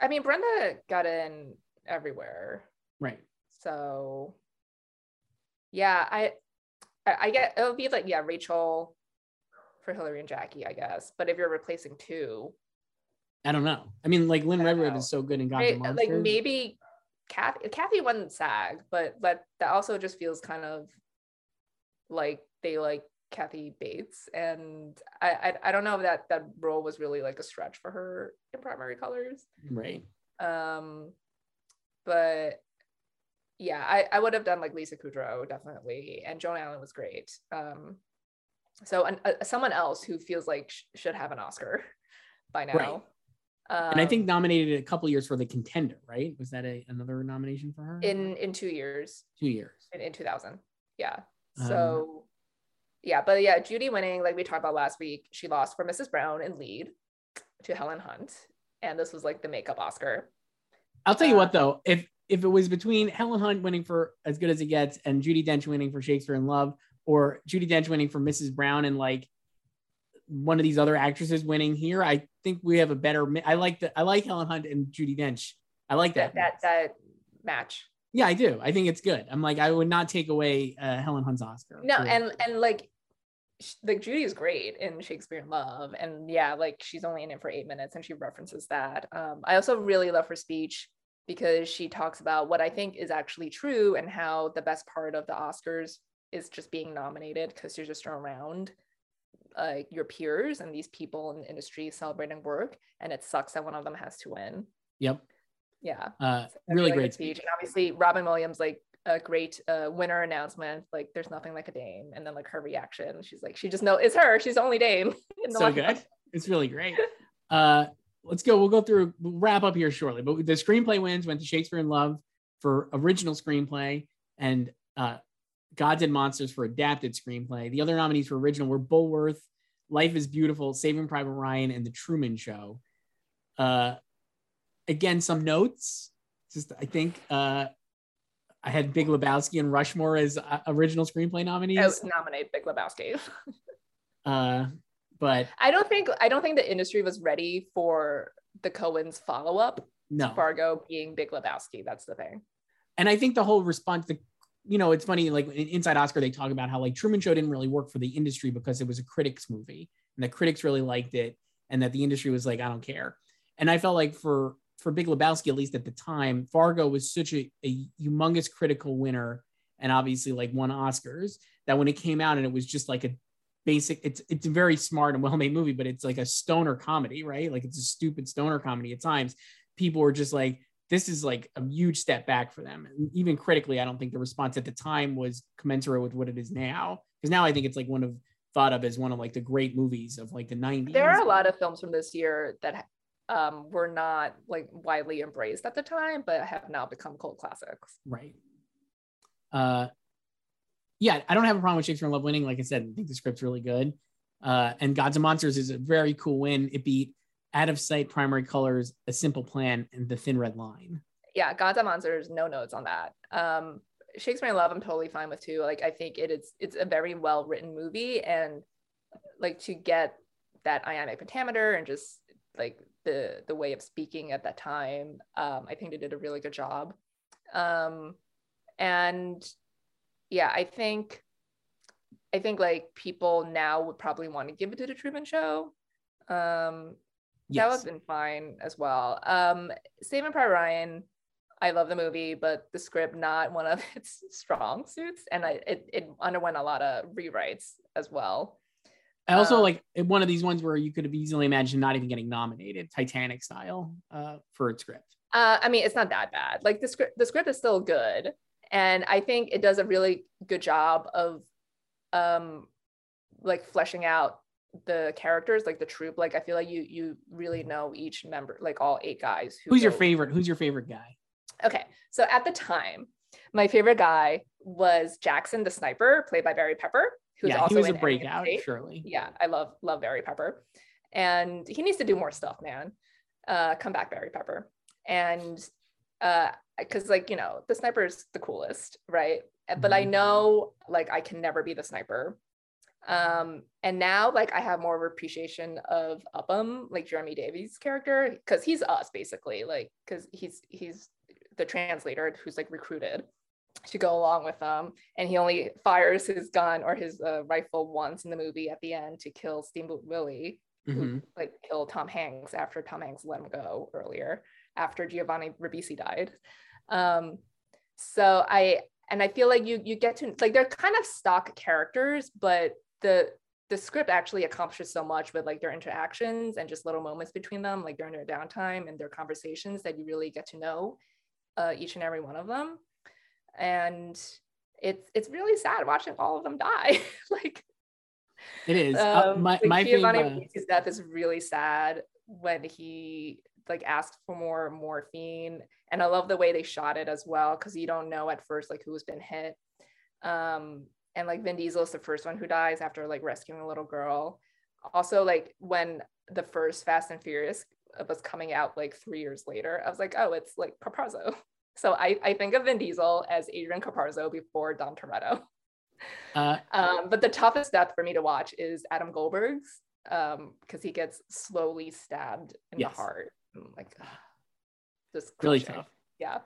i mean brenda got in everywhere Right. so yeah i i get it'll be like yeah rachel for hilary and jackie i guess but if you're replacing two I don't know. I mean, like Lynn Redgrave is so good in Gods May- and like maybe Kathy Kathy won SAG, but but that also just feels kind of like they like Kathy Bates, and I I, I don't know if that that role was really like a stretch for her in Primary Colors. Right. Um, but yeah, I, I would have done like Lisa Kudrow definitely, and Joan Allen was great. Um, so an, uh, someone else who feels like sh- should have an Oscar by now. Right. Um, and I think um, nominated a couple years for the contender, right? Was that a, another nomination for her? In in two years. Two years. In, in 2000. Yeah. So um, yeah, but yeah, Judi winning, like we talked about last week, she lost for Mrs. Brown in lead to Helen Hunt. And this was like the makeup Oscar. I'll tell you uh, what though, if if it was between Helen Hunt winning for As Good as It Gets and Judi Dench winning for Shakespeare in Love, or Judi Dench winning for Mrs. Brown and like one of these other actresses winning here, I think we have a better. I like the I like Helen Hunt and Judi Dench. I like that that that, that match. Yeah, I do. I think it's good. I'm like I would not take away uh, Helen Hunt's Oscar. No, and and like like Judi is great in Shakespeare in Love, and yeah, like she's only in it for eight minutes, and she references that. Um, I also really love her speech because she talks about what I think is actually true and how the best part of the Oscars is just being nominated because you're just around uh, your peers and these people in the industry celebrating work, and it sucks that one of them has to win. Yep. Yeah. Uh, so really, great speech. And obviously, Robin Williams like a great uh, winner announcement. Like, there's nothing like a Dame, and then like her reaction, she's like, she just know it's her. She's the only Dame. In the so good. It's really great. Uh, let's go. We'll go through. We'll wrap up here shortly. But the screenplay wins went to Shakespeare in Love for original screenplay, and uh, Gods and Monsters for adapted screenplay. The other nominees for original were Bulworth, Life is Beautiful, Saving Private Ryan, and The Truman Show. Uh, again, some notes. Just I think uh, I had Big Lebowski and Rushmore as uh, original screenplay nominees. I would nominate Big Lebowski. uh, but I don't think I don't think the industry was ready for the Coens follow up. No, Fargo being Big Lebowski. That's the thing. And I think the whole response, the you know, it's funny. Like Inside Oscar, they talk about how like Truman Show didn't really work for the industry because it was a critics movie, and the critics really liked it, and that the industry was like, I don't care. And I felt like for for Big Lebowski, at least at the time, Fargo was such a, a humongous critical winner and obviously like won Oscars that when it came out and it was just like a basic, it's it's a very smart and well-made movie, but it's like a stoner comedy, right? Like it's a stupid stoner comedy at times. People were just like, this is like a huge step back for them. And even critically, I don't think the response at the time was commensurate with what it is now. Because now I think it's like one of thought of as one of like the great movies of like the 90s. There are a lot of films from this year that um, were not like widely embraced at the time, but have now become cult classics. Right. Uh, yeah, I don't have a problem with Shakespeare in Love winning. Like I said, I think the script's really good. Uh, and Gods and Monsters is a very cool win. It beat Out of Sight, Primary Colors, A Simple Plan, and The Thin Red Line. Yeah, Gods and Monsters, no notes on that. Um, Shakespeare in Love, I'm totally fine with too. Like I think it is it's a very well written movie, and like to get that iambic pentameter and just like the the way of speaking at that time. Um, I think they did a really good job. Um, and yeah, I think I think like people now would probably want to give it to the Truman Show. Um, yes. That would have been fine as well. Um, Saving Private Ryan, I love the movie, but the script not one of its strong suits, and I it, it underwent a lot of rewrites as well. I also uh, like one of these ones where you could have easily imagined not even getting nominated, Titanic style, uh, for its script. Uh, I mean, it's not that bad. Like the script, the script is still good, and I think it does a really good job of, um, like fleshing out the characters, like the troop. Like I feel like you you really know each member, like all eight guys. Who Who's go- your favorite? Who's your favorite guy? Okay, so at the time, my favorite guy was Jackson the sniper, played by Barry Pepper who's yeah, also he was a breakout, surely. Yeah, I love love Barry Pepper, and he needs to do more stuff, man. Uh, come back, Barry Pepper, and uh, because like you know the sniper is the coolest, right? But I mm-hmm. know like I can never be the sniper. Um, and now like I have more of appreciation of Upham, like Jeremy Davies' character, because he's us basically, like because he's he's the translator who's like recruited to go along with them. And he only fires his gun or his uh, rifle once in the movie at the end to kill Steamboat Willie, mm-hmm. who like killed Tom Hanks after Tom Hanks let him go earlier after Giovanni Ribisi died. Um, so I and I feel like you you get to like they're kind of stock characters, but the the script actually accomplishes so much with like their interactions and just little moments between them, like during their downtime and their conversations that you really get to know uh, each and every one of them. and it's it's really sad watching all of them die. like it is. Uh, um, my like my Giovanni favorite. Death is really sad when he like asked for more morphine, and I love the way they shot it as well because you don't know at first like who's been hit. Um, and like Vin Diesel is the first one who dies after like rescuing a little girl. Also, like when the first Fast and Furious was coming out like three years later, I was like, oh, it's like Caparzo. So I, I think of Vin Diesel as Adrian Caparzo before Dom Toretto. Uh, Um, but the toughest death for me to watch is Adam Goldberg's um, because he gets slowly stabbed in Yes. the heart. I'm like, ugh, just really tough. Yeah.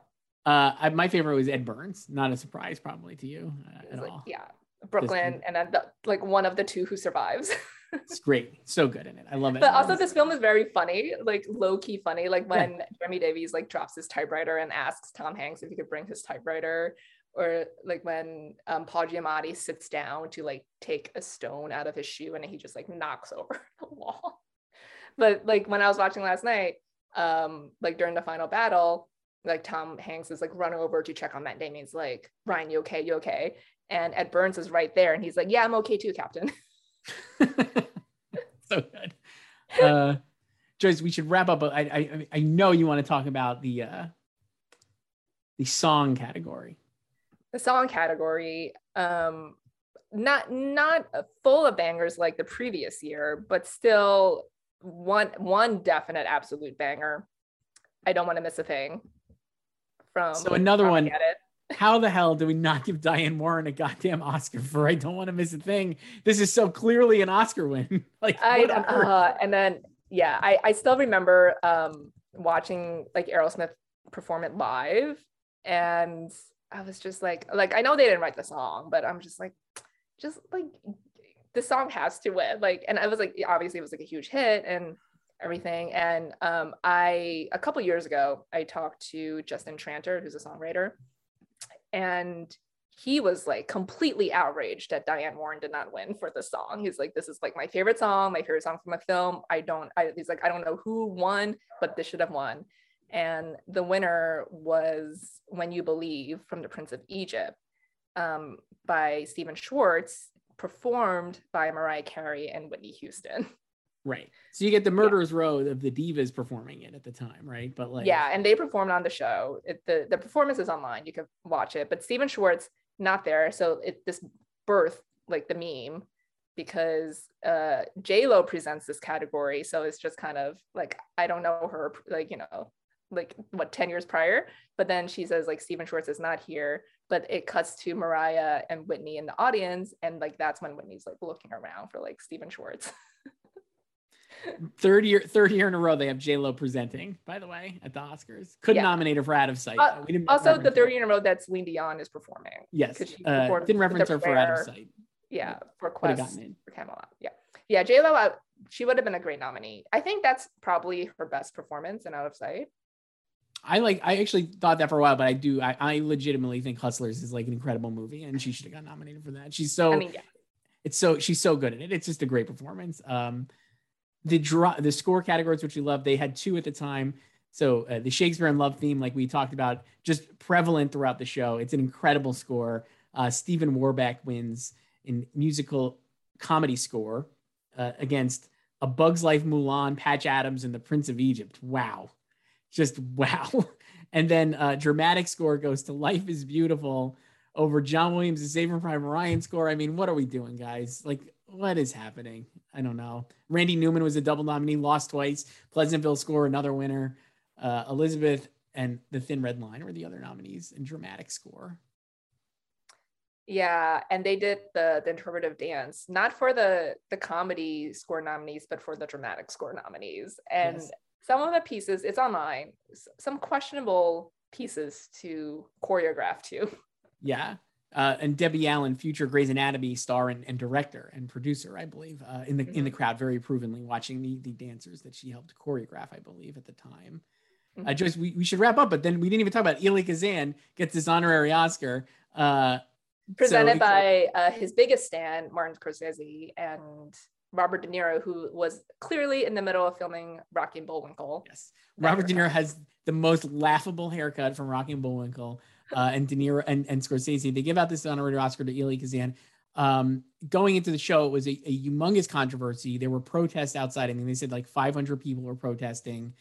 Uh, I, my favorite was Ed Burns. Not a surprise, probably to you uh, at was all. yeah. Brooklyn, and then the, like one of the two who survives. It's great. So good in it. I love it. but also, this film is very funny, like low key funny. Like when Jeremy Davies like drops his typewriter and asks Tom Hanks if he could bring his typewriter, or like when um, Paul Giamatti sits down to like take a stone out of his shoe and he just like knocks over the wall. But like when I was watching last night, um, like during the final battle, like Tom Hanks is like running over to check on Matt Damon's like, Ryan, you okay? You okay? And Ed Burns is right there and he's like, Yeah, I'm okay too, Captain. so good. Uh, Joyce, we should wrap up. I, I, I know you want to talk about the uh, the song category. the song category um not not full of bangers like the previous year but still one one definite absolute banger i don't want to miss a thing from So another one- How the hell do we not give Diane Warren a goddamn Oscar for I don't want to miss a thing? This is so clearly an Oscar win. like I what on earth? uh, and then yeah I I still remember um watching like Aerosmith perform it live and I was just like like I know they didn't write the song but I'm just like just like the song has to win like and I was like obviously it was like a huge hit and everything and um I a couple years ago I talked to Justin Tranter who's a songwriter and he was like completely outraged that Diane Warren did not win for the song. He's like, this is like my favorite song, my favorite song from a film. I don't, I, he's like, I don't know who won, but this should have won. And the winner was When You Believe from The Prince of Egypt um, by Stephen Schwartz, performed by Mariah Carey and Whitney Houston. Right. So you get the Murderers Row of the divas performing it at the time, right? But like yeah, and they performed on the show. It, the the performance is online. You can watch it. But Stephen Schwartz not there, so it this birth like the meme because uh J Lo presents this category. So it's just kind of like I don't know her like you know like what 10 years prior but then she says like Stephen Schwartz is not here but it cuts to Mariah and Whitney in the audience and like that's when Whitney's like looking around for like Stephen Schwartz third year, third year in a row, they have J Lo presenting. By the way, at the Oscars, couldn't Yeah. nominate her for Out of Sight. Uh. Also the third year in a row that Celine Dion is performing Yes, she uh, didn't reference her for Out of Sight. yeah for Quest for Camelot. Yeah, yeah. J Lo, uh, she would have been a great nominee. I think that's probably her best performance in Out of Sight. I like. I actually thought that for a while, but I do. I, I legitimately think Hustlers is like an incredible movie, and she should have got nominated for that. She's so. I mean, yeah, it's so she's so good at it. It's just a great performance. Um, the draw, the score categories, which we love, they had two at the time. So uh, the Shakespeare in Love theme, like we talked about, just prevalent throughout the show. It's an incredible score. Uh, Stephen Warbeck wins in musical comedy score uh, against A Bug's Life, Mulan, Patch Adams, and The Prince of Egypt. Wow, just wow. And then uh, dramatic score goes to Life is Beautiful over John Williams' Saving Private Ryan score. I mean, what are we doing, guys? Like, what is happening? I don't know. Randy Newman was a double nominee, lost twice. Pleasantville score, another winner. Uh, Elizabeth and The Thin Red Line were the other nominees in dramatic score. yeah, and they did the the interpretive dance not for the the comedy score nominees, but for the dramatic score nominees. And Yes. Some of the pieces, it's online. Some questionable pieces to choreograph to. Yeah. Uh, and Debbie Allen, future Grey's Anatomy star and, and director and producer, I believe, uh, in the in the crowd, very provenly watching the the dancers that she helped choreograph, I believe, at the time. Uh, Mhm. Joyce, we, we should wrap up, but then we didn't even talk about Elia Kazan gets his honorary Oscar. Uh, presented so- by uh, his biggest stand, Martin Scorsese, and Robert De Niro, who was clearly in the middle of filming Rocky and Bullwinkle. Yes. Robert De Niro has the most laughable haircut from Rocky and Bullwinkle. uh, and De Niro and, and Scorsese. They give out this honorary Oscar to Elia Kazan. Um, going into the show, it was a, a, humongous controversy. There were protests outside. I mean, they said like 500 people were protesting.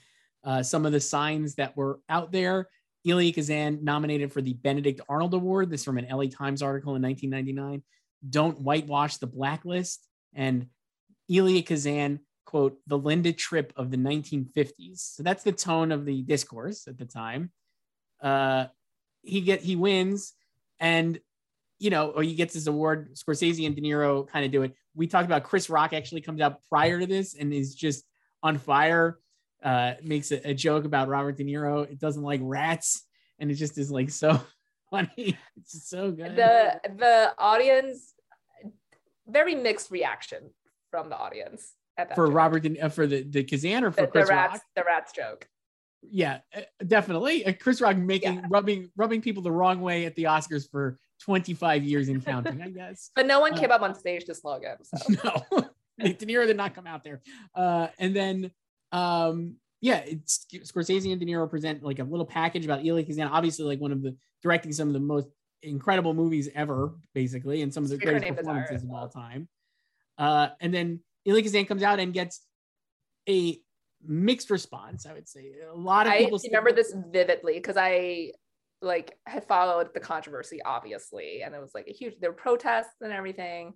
Uh, some of the signs that were out there. Elia Kazan nominated for the Benedict Arnold Award. This from an LA Times article in 1999. Don't whitewash the blacklist. And Elia Kazan, quote, the Linda Tripp of the 1950s. So that's the tone of the discourse at the time. Uh, he get he wins, and you know, or he gets his award. Scorsese and De Niro kind of do it. We talked about Chris Rock actually comes out prior to this and is just on fire. Uh, makes a, a joke about Robert De Niro. It doesn't like rats, and it just is like so funny. It's so good. The the audience, very mixed reaction from the audience for joke. Robert De, uh, for the the Kazan or for the, Chris the rats, Rock? The rats joke yeah, uh, definitely. Uh, Chris Rock making yeah. rubbing rubbing people the wrong way at the Oscars for 25 years and counting, I guess. but no one uh, came up on stage to slug him. So. No, De Niro did not come out there. Uh, and then, um, yeah, it's Scorsese and De Niro present like a little package about Elia Kazan, obviously like one of the directing some of the most incredible movies ever, basically, and some of the greatest performances of all time. Uh, and then Elia Kazan comes out and gets a mixed response. I would say a lot of people. I remember this vividly because I like had followed the controversy, obviously, and it was like a huge. There were protests and everything,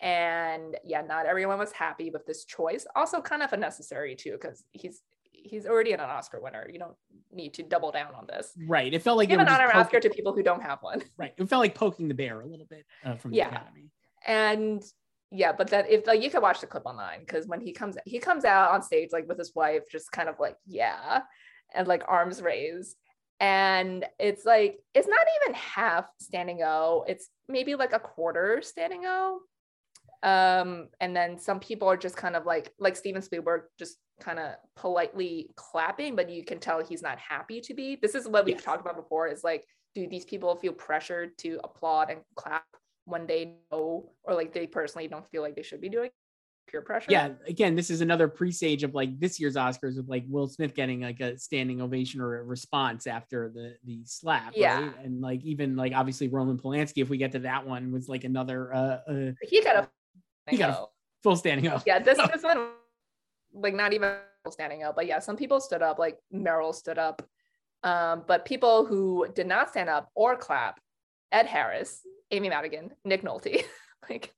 and yeah, not everyone was happy with this choice. Also, kind of unnecessary too, because he's he's already an Oscar winner. You don't need to double down on this. Right. It felt like give an honor poking, Oscar to people who don't have one. Right. It felt like poking the bear a little bit uh, from the yeah. Academy. And yeah but that if like you can watch the clip online because when he comes he comes out on stage like with his wife just kind of like yeah and like arms raised and it's like it's not even half standing o it's maybe like a quarter standing o um and then some people are just kind of like like steven spielberg just kind of politely clapping but you can tell he's not happy to be this is what we've yes. talked about before is like do these people feel pressured to applaud and clap when they know or like they personally don't feel like they should be doing peer pressure. Yeah, again, this is another presage of like this year's Oscars with like Will Smith getting like a standing ovation or a response after the the slap. Yeah, right? and like even like obviously Roman Polanski, if we get to that one, was like another. uh, uh He got a he got a full standing up. Yeah, this this one like not even standing up, but yeah, some people stood up. Like Meryl stood up. Um, but people who did not stand up or clap, Ed Harris, Amy Madigan, Nick Nolte, like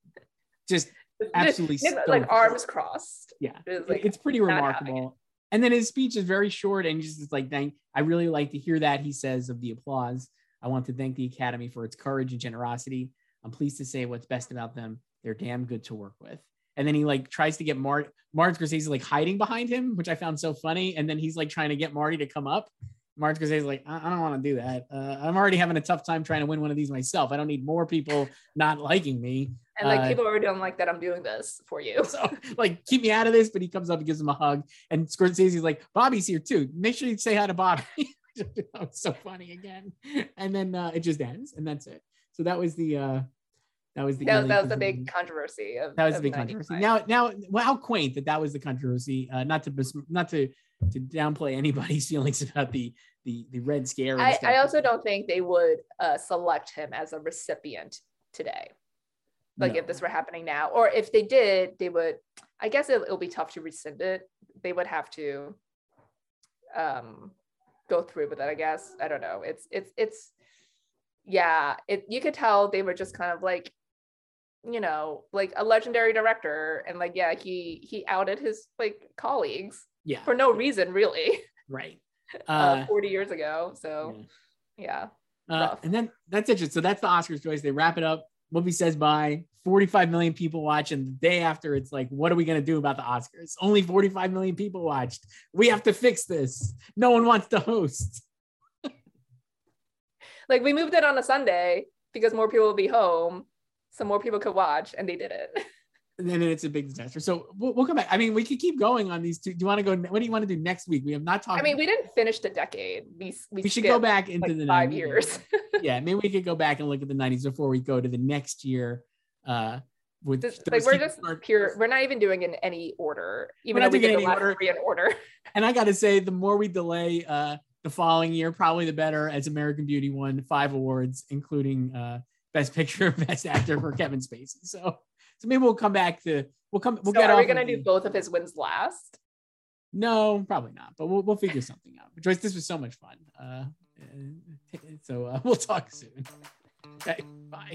just absolutely Nick, like arms crossed. Yeah, it like, it's pretty remarkable. And then his speech is very short and just like, thank. I really like to hear that he says of the applause. I want to thank the Academy for its courage and generosity. I'm pleased to say what's best about them. They're damn good to work with. And then he like tries to get Mart Martin Scorsese like hiding behind him, which I found so funny. And then he's like trying to get Marty to come up. Martin Scorsese's like, I, I don't want to do that. Uh, I'm already having a tough time trying to win one of these myself. I don't need more people not liking me. And like uh, people already don't like that I'm doing this for you. So like keep me out of this. But he comes up and gives him a hug. And Scorsese's like, Bobby's here too. Make sure you say hi to Bobby. that was so funny again. And then uh, it just ends, and that's it. So that was the uh, that was the that, that was the big controversy. Of, that was the big controversy. Now, now, well, how quaint that that was the controversy. Uh, not to not to to downplay anybody's feelings about the the the red scare. I, I, also don't think they would uh, select him as a recipient today. Like no. if this were happening now, or if they did, they would. I guess it, will be tough to rescind it. They would have to um, go through with it. I guess I don't know. It's it's it's yeah. It you could tell they were just kind of like you know like a legendary director and like yeah he he outed his like colleagues yeah. For no reason really. Right. Uh, uh 40 years ago so yeah, yeah. Uh, and then that's it so that's the oscars choice. They wrap it up. Whoopi says bye. 45 million people watch and the day after it's like what are we going to do about the oscars? Only 45 million people watched. We have to fix this. No one wants to host. Like we moved it on a sunday because more people will be home so more people could watch and they did it and then it's a big disaster. So we'll, we'll, come back. I mean, we could keep going on these two. Do you want to go? What do you want to do next week? We have not talked. I mean, we didn't finish the decade. We we, we should go back into like the five 90s. years. yeah, maybe we could go back and look at the '90s before we go to the next year. Uh, with this, like we're just pure. We're not even doing in any order, even though we did the last order. three in order. And I got to say, the more we delay, uh, the following year, probably the better, as American Beauty won five awards, including uh, Best Picture, Best Actor for Kevin Spacey. So, so maybe we'll come back to we'll come. We'll so get. Are we off of gonna the- do both of his wins last? No, probably not. But we'll we'll figure something out. But Joyce, this was so much fun. Uh, uh, so uh, we'll talk soon. Okay, bye.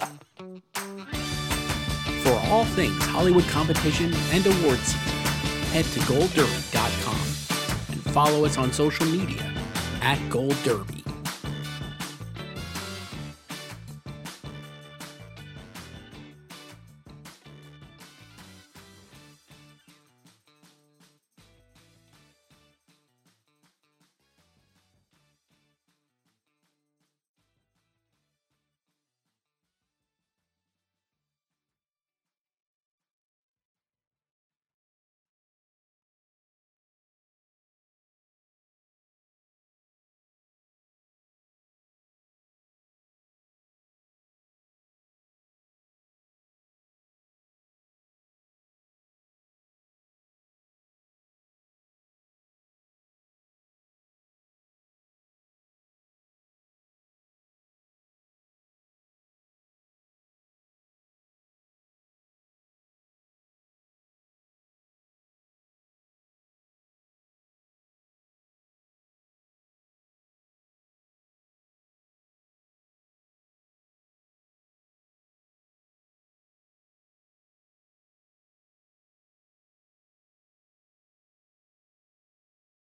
For all things Hollywood competition and award season, head to goldderby.com and follow us on social media at Gold Derby.